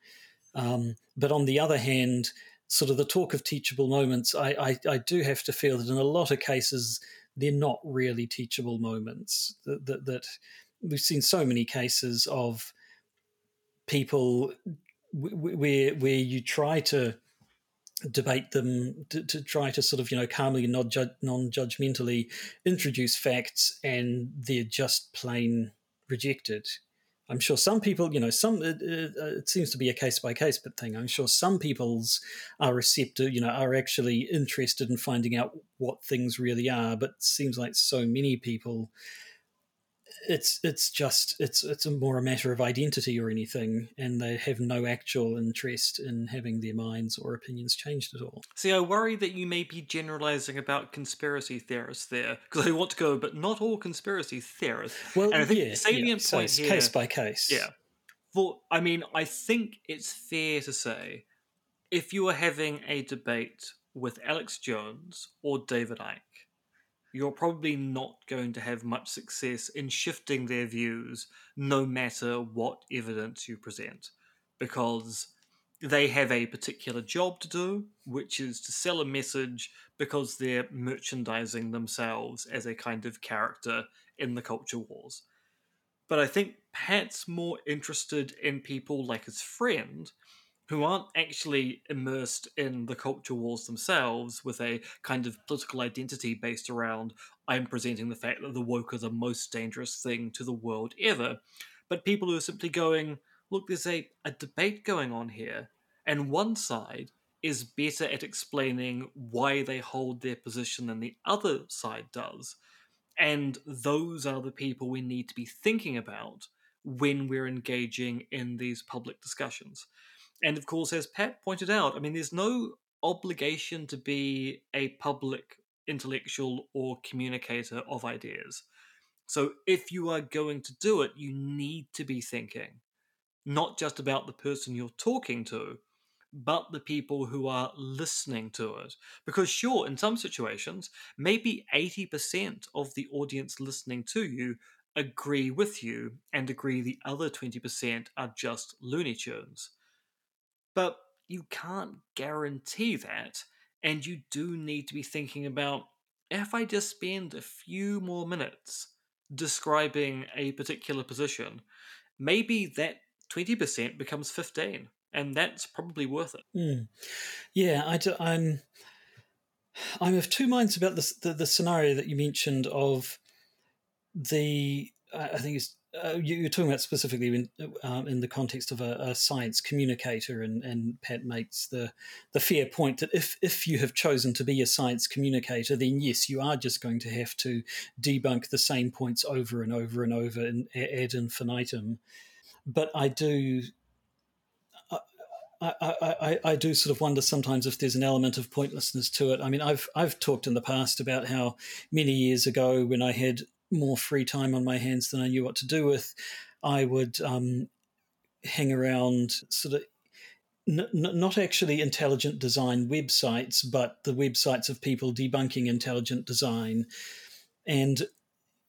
Um, but on the other hand sort of the talk of teachable moments I, I, I do have to feel that in a lot of cases they're not really teachable moments. That, that, that we've seen so many cases of people where where you try to debate them to, to, try to sort of you know calmly and non-judgmentally introduce facts and they're just plain rejected. I'm sure some people you know some it, it, uh, it seems to be a case by case but thing i'm sure some people's are receptive you know are actually interested in finding out what things really are but seems like so many people it's it's just it's it's a more a matter of identity or anything, and they have no actual interest in having their minds or opinions changed at all. See, I worry that you may be generalizing about conspiracy theorists there, because I want to go, but not all conspiracy theorists. Well, and I think yeah, the salient yeah. point so here, case by case. yeah. For I mean, I think it's fair to say, if you are having a debate with Alex Jones or David Icke you're probably not going to have much success in shifting their views no matter what evidence you present because they have a particular job to do, which is to sell a message because they're merchandising themselves as a kind of character in the culture wars. But I think Pat's more interested in people like his friend who aren't actually immersed in the culture wars themselves with a kind of political identity based around I'm presenting the fact that the woke are the most dangerous thing to the world ever, but people who are simply going, look, there's a, a debate going on here, and one side is better at explaining why they hold their position than the other side does. And those are the people we need to be thinking about when we're engaging in these public discussions. And of course, as Pat pointed out, I mean, there's no obligation to be a public intellectual or communicator of ideas. So if you are going to do it, you need to be thinking not just about the person you're talking to, but the people who are listening to it. Because, sure, in some situations, maybe 80% of the audience listening to you agree with you and agree the other 20% are just Looney Tunes. But you can't guarantee that, and you do need to be thinking about if I just spend a few more minutes describing a particular position, maybe that 20% becomes 15 and that's probably worth it. Mm. Yeah, I do, I'm I'm of two minds about this, the the scenario that you mentioned of the I think it's uh, you, are talking about specifically in, um, in the context of a, a, science communicator, and, and Pat makes the the fair point that if if you have chosen to be a science communicator, then yes, you are just going to have to debunk the same points over and over and over and ad infinitum. But I do. I, I, I, I do sort of wonder sometimes if there's an element of pointlessness to it. I mean, I've I've talked in the past about how many years ago, when I had more free time on my hands than I knew what to do with, I would um, hang around sort of n- not actually intelligent design websites, but the websites of people debunking intelligent design. And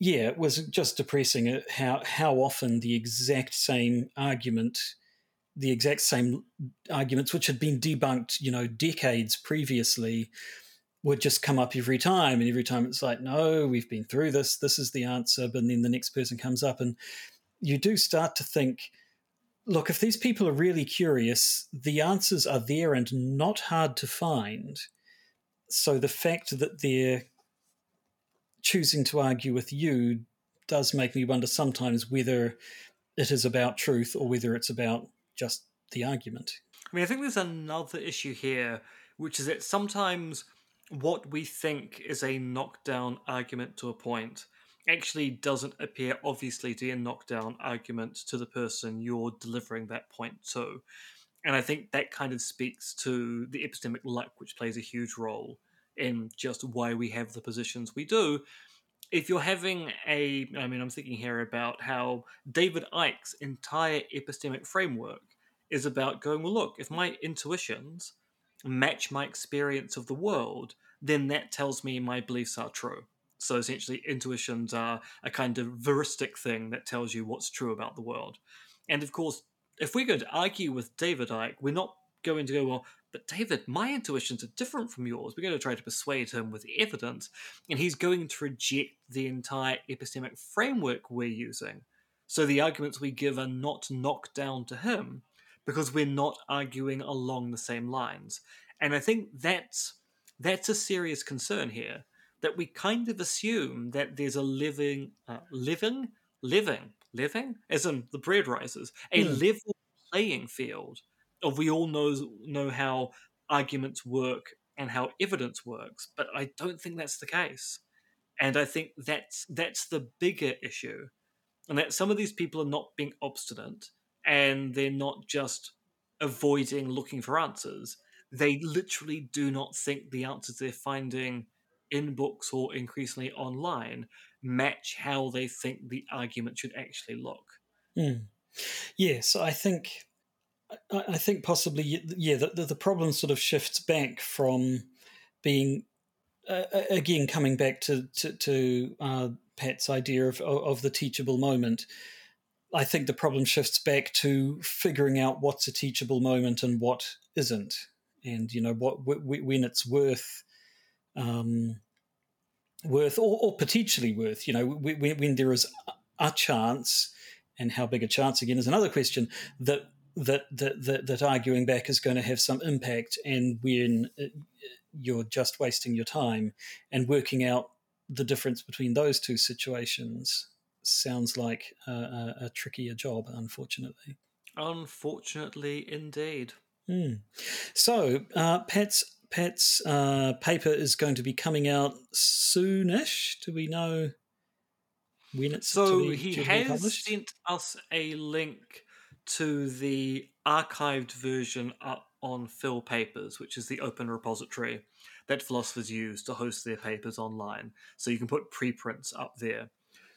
yeah, it was just depressing uh, how how often the exact same argument, the exact same arguments which had been debunked, you know, decades previously, would just come up every time and every time it's like no we've been through this this is the answer but then the next person comes up and you do start to think look if these people are really curious the answers are there and not hard to find. So the fact that they're choosing to argue with you does make me wonder sometimes whether it is about truth or whether it's about just the argument. I mean i think there's another issue here which is that sometimes what we think is a knockdown argument to a point actually doesn't appear obviously to be a knockdown argument to the person you're delivering that point to. And I think that kind of speaks to the epistemic luck, which plays a huge role in just why we have the positions we do. If you're having a, I mean, I'm thinking here about how David Icke's entire epistemic framework is about going, well, look, if my intuitions match my experience of the world, then that tells me my beliefs are true. So essentially, intuitions are a kind of veristic thing that tells you what's true about the world. And of course, if we're going to argue with David Icke, we're not going to go, well, but David, my intuitions are different from yours. We're going to try to persuade him with evidence, and he's going to reject the entire epistemic framework we're using. So the arguments we give are not knocked down to him because we're not arguing along the same lines. And I think that's that's a serious concern here that we kind of assume that there's a living, uh, living, living, living, as in the bread rises, a mm. level playing field of we all know know how arguments work and how evidence works, but I don't think that's the case. And I think that's that's the bigger issue, and that some of these people are not being obstinate, and they're not just avoiding looking for answers. They literally do not think the answers they're finding in books or increasingly online match how they think the argument should actually look. Mm. Yes, I think I think possibly yeah the, the problem sort of shifts back from being uh, again coming back to to, to uh, Pat's idea of of the teachable moment. I think the problem shifts back to figuring out what's a teachable moment and what isn't, and you know what when it's worth um, worth or, or potentially worth. You know, when, when there is a chance, and how big a chance again is another question that that that that, that arguing back is going to have some impact, and when uh, you're just wasting your time and working out the difference between those two situations sounds like a, a, a trickier job, unfortunately. Unfortunately, indeed. Mm. So, uh, Pat's Pat's uh, paper is going to be coming out soonish. Do we know when it's so be, he has sent us a link to the archived version up on PhilPapers, which is the open repository that philosophers use to host their papers online. So you can put preprints up there.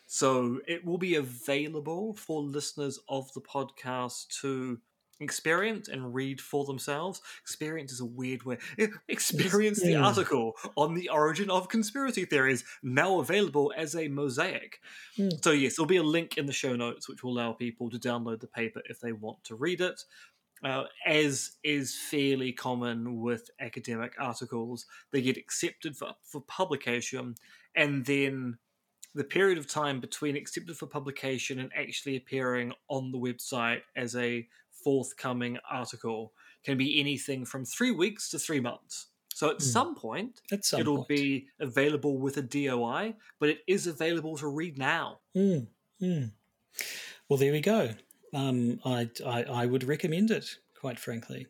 So it will be available for listeners of the podcast to experience and read for themselves. Experience is a weird way. Experience the article on the origin of conspiracy theories, now available as a mosaic. Mm. So, yes, there'll be a link in the show notes which will allow people to download the paper if they want to read it. Uh, as is fairly common with academic articles, they get accepted for, for publication, and then the period of time between accepted for publication and actually appearing on the website as a forthcoming article can be anything from three weeks to three months. So at mm. some point, at some it'll point. be available with a DOI, but it is available to read now. Mm. Mm. Well, there we go. Um, I, I, I would recommend it, quite frankly.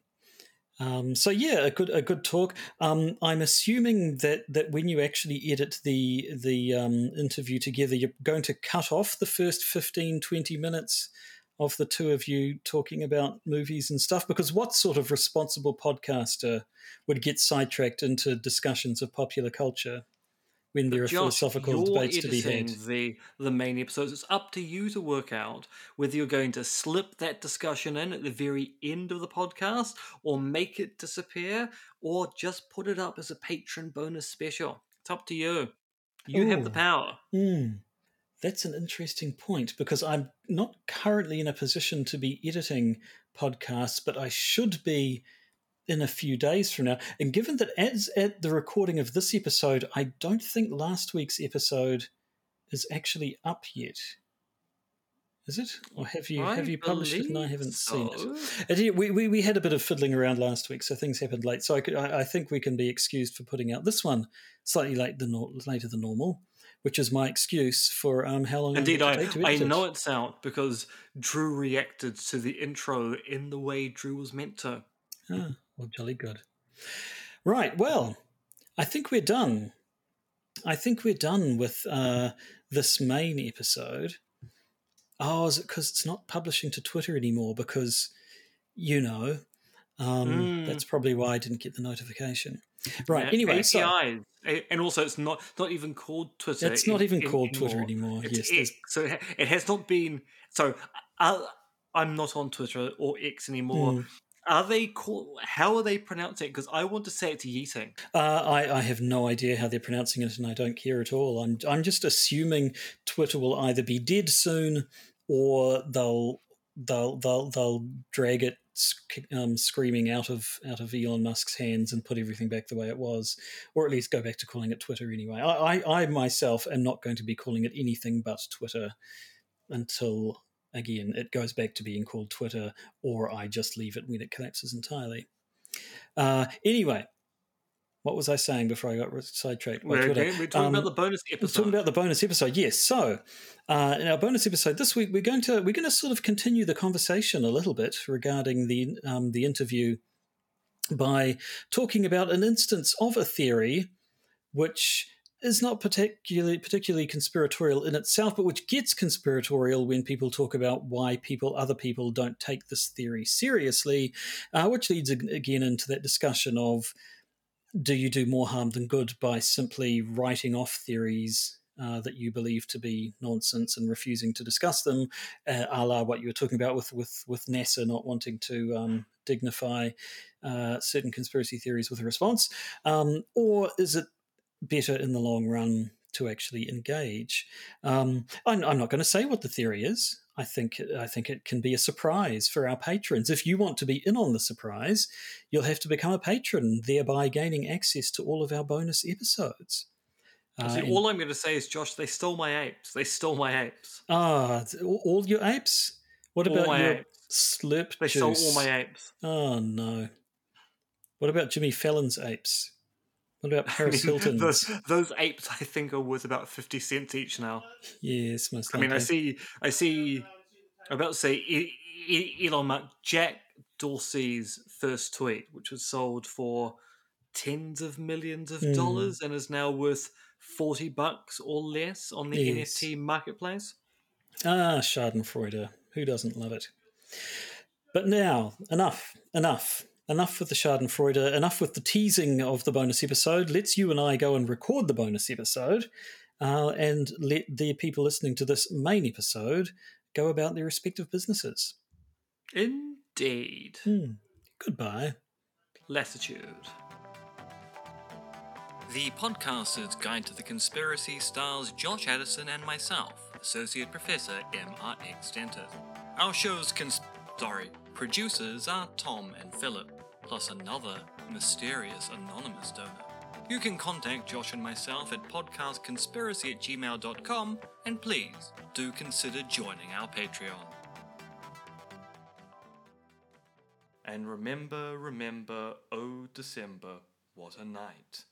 Um, so yeah, a good a good talk. Um, I'm assuming that that when you actually edit the the um, interview together, you're going to cut off the first 15, 20 minutes of the two of you talking about movies and stuff? Because what sort of responsible podcaster would get sidetracked into discussions of popular culture when there are Josh, philosophical debates to be had? The the main episodes. It's up to you to work out whether you're going to slip that discussion in at the very end of the podcast, or make it disappear, or just put it up as a patron bonus special. It's up to you. You Ooh. have the power. Mm. That's an interesting point because I'm not currently in a position to be editing podcasts, but I should be in a few days from now. And given that as at the recording of this episode, I don't think last week's episode is actually up yet. Is it? Or have you I have you published it and I haven't so. seen it? We, we, we had a bit of fiddling around last week, so things happened late. So I, could, I, I think we can be excused for putting out this one slightly late than later than normal which is my excuse for um, how long. It's taken to be. Indeed, I, I know it's out because Drew reacted to the intro in the way Drew was meant to. Ah, well, jolly good. Right, well, I think we're done. I think we're done with uh, this main episode. Oh, is it because it's not publishing to Twitter anymore? Because, you know, um, Mm. that's probably why I didn't get the notification. Right. Yeah, anyway, so APIs, A- and also it's not not even called Twitter. it's not even in- called Twitter anymore. It's Yes, so it, it has not been. So I, I'm not on Twitter or X anymore. Mm. Are they called? How are they pronouncing? Because I want to say it's yeeting. Uh, I, I have no idea how they're pronouncing it, and I don't care at all. I'm I'm just assuming Twitter will either be dead soon, or they'll they'll they'll they'll drag it um, screaming out of out of Elon Musk's hands and put everything back the way it was, or at least go back to calling it Twitter anyway. I I, I myself am not going to be calling it anything but Twitter until again it goes back to being called Twitter, or I just leave it when it collapses entirely. Uh, anyway, what was I saying before I got sidetracked? by We're, Twitter? we're talking Um, about the bonus episode. we're talking about the bonus episode. Yes. So, uh, in our bonus episode this week, we're going to we're going to sort of continue the conversation a little bit regarding the um, the interview by talking about an instance of a theory which is not particularly particularly conspiratorial in itself, but which gets conspiratorial when people talk about why people other people don't take this theory seriously, uh, which leads again into that discussion of do you do more harm than good by simply writing off theories uh, that you believe to be nonsense and refusing to discuss them, uh, a la what you were talking about with with with NASA not wanting to um, dignify uh, certain conspiracy theories with a response, um, or is it better in the long run to actually engage? Um, I'm, I'm not going to say what the theory is. I think I think it can be a surprise for our patrons. If you want to be in on the surprise, you'll have to become a patron, thereby gaining access to all of our bonus episodes. Uh, See, all I'm going to say is, Josh, they stole my apes. They stole my apes. ah, all your apes. What All about your apes. slurp They juice? stole all my apes. Oh no. What about Jimmy Fallon's apes? What about I Paris mean, Hilton's? those, those apes, I think, are worth about fifty cents each now. Yes, most I mean, I see, I see. I'm about to say Elon Musk, Jack Dorsey's first tweet, which was sold for tens of millions of Hmm. dollars and is now worth forty bucks or less on the Yes. NFT marketplace. Ah, Schadenfreude. Who doesn't love it? But now, enough, enough, enough with the Schadenfreude, enough with the teasing of the bonus episode. Let's you and I go and record the bonus episode uh, and let the people listening to this main episode go about their respective businesses. Indeed, Hmm. Goodbye. latitude. The Podcaster's Guide to the Conspiracy stars Josh Addison and myself, Associate Professor MRX Dentith. Our show's cons- sorry, producers are Tom and Philip, plus another mysterious anonymous donor. You can contact Josh and myself at podcastconspiracy at gmail.com, and please do consider joining our Patreon. And remember, remember, oh December, what a night.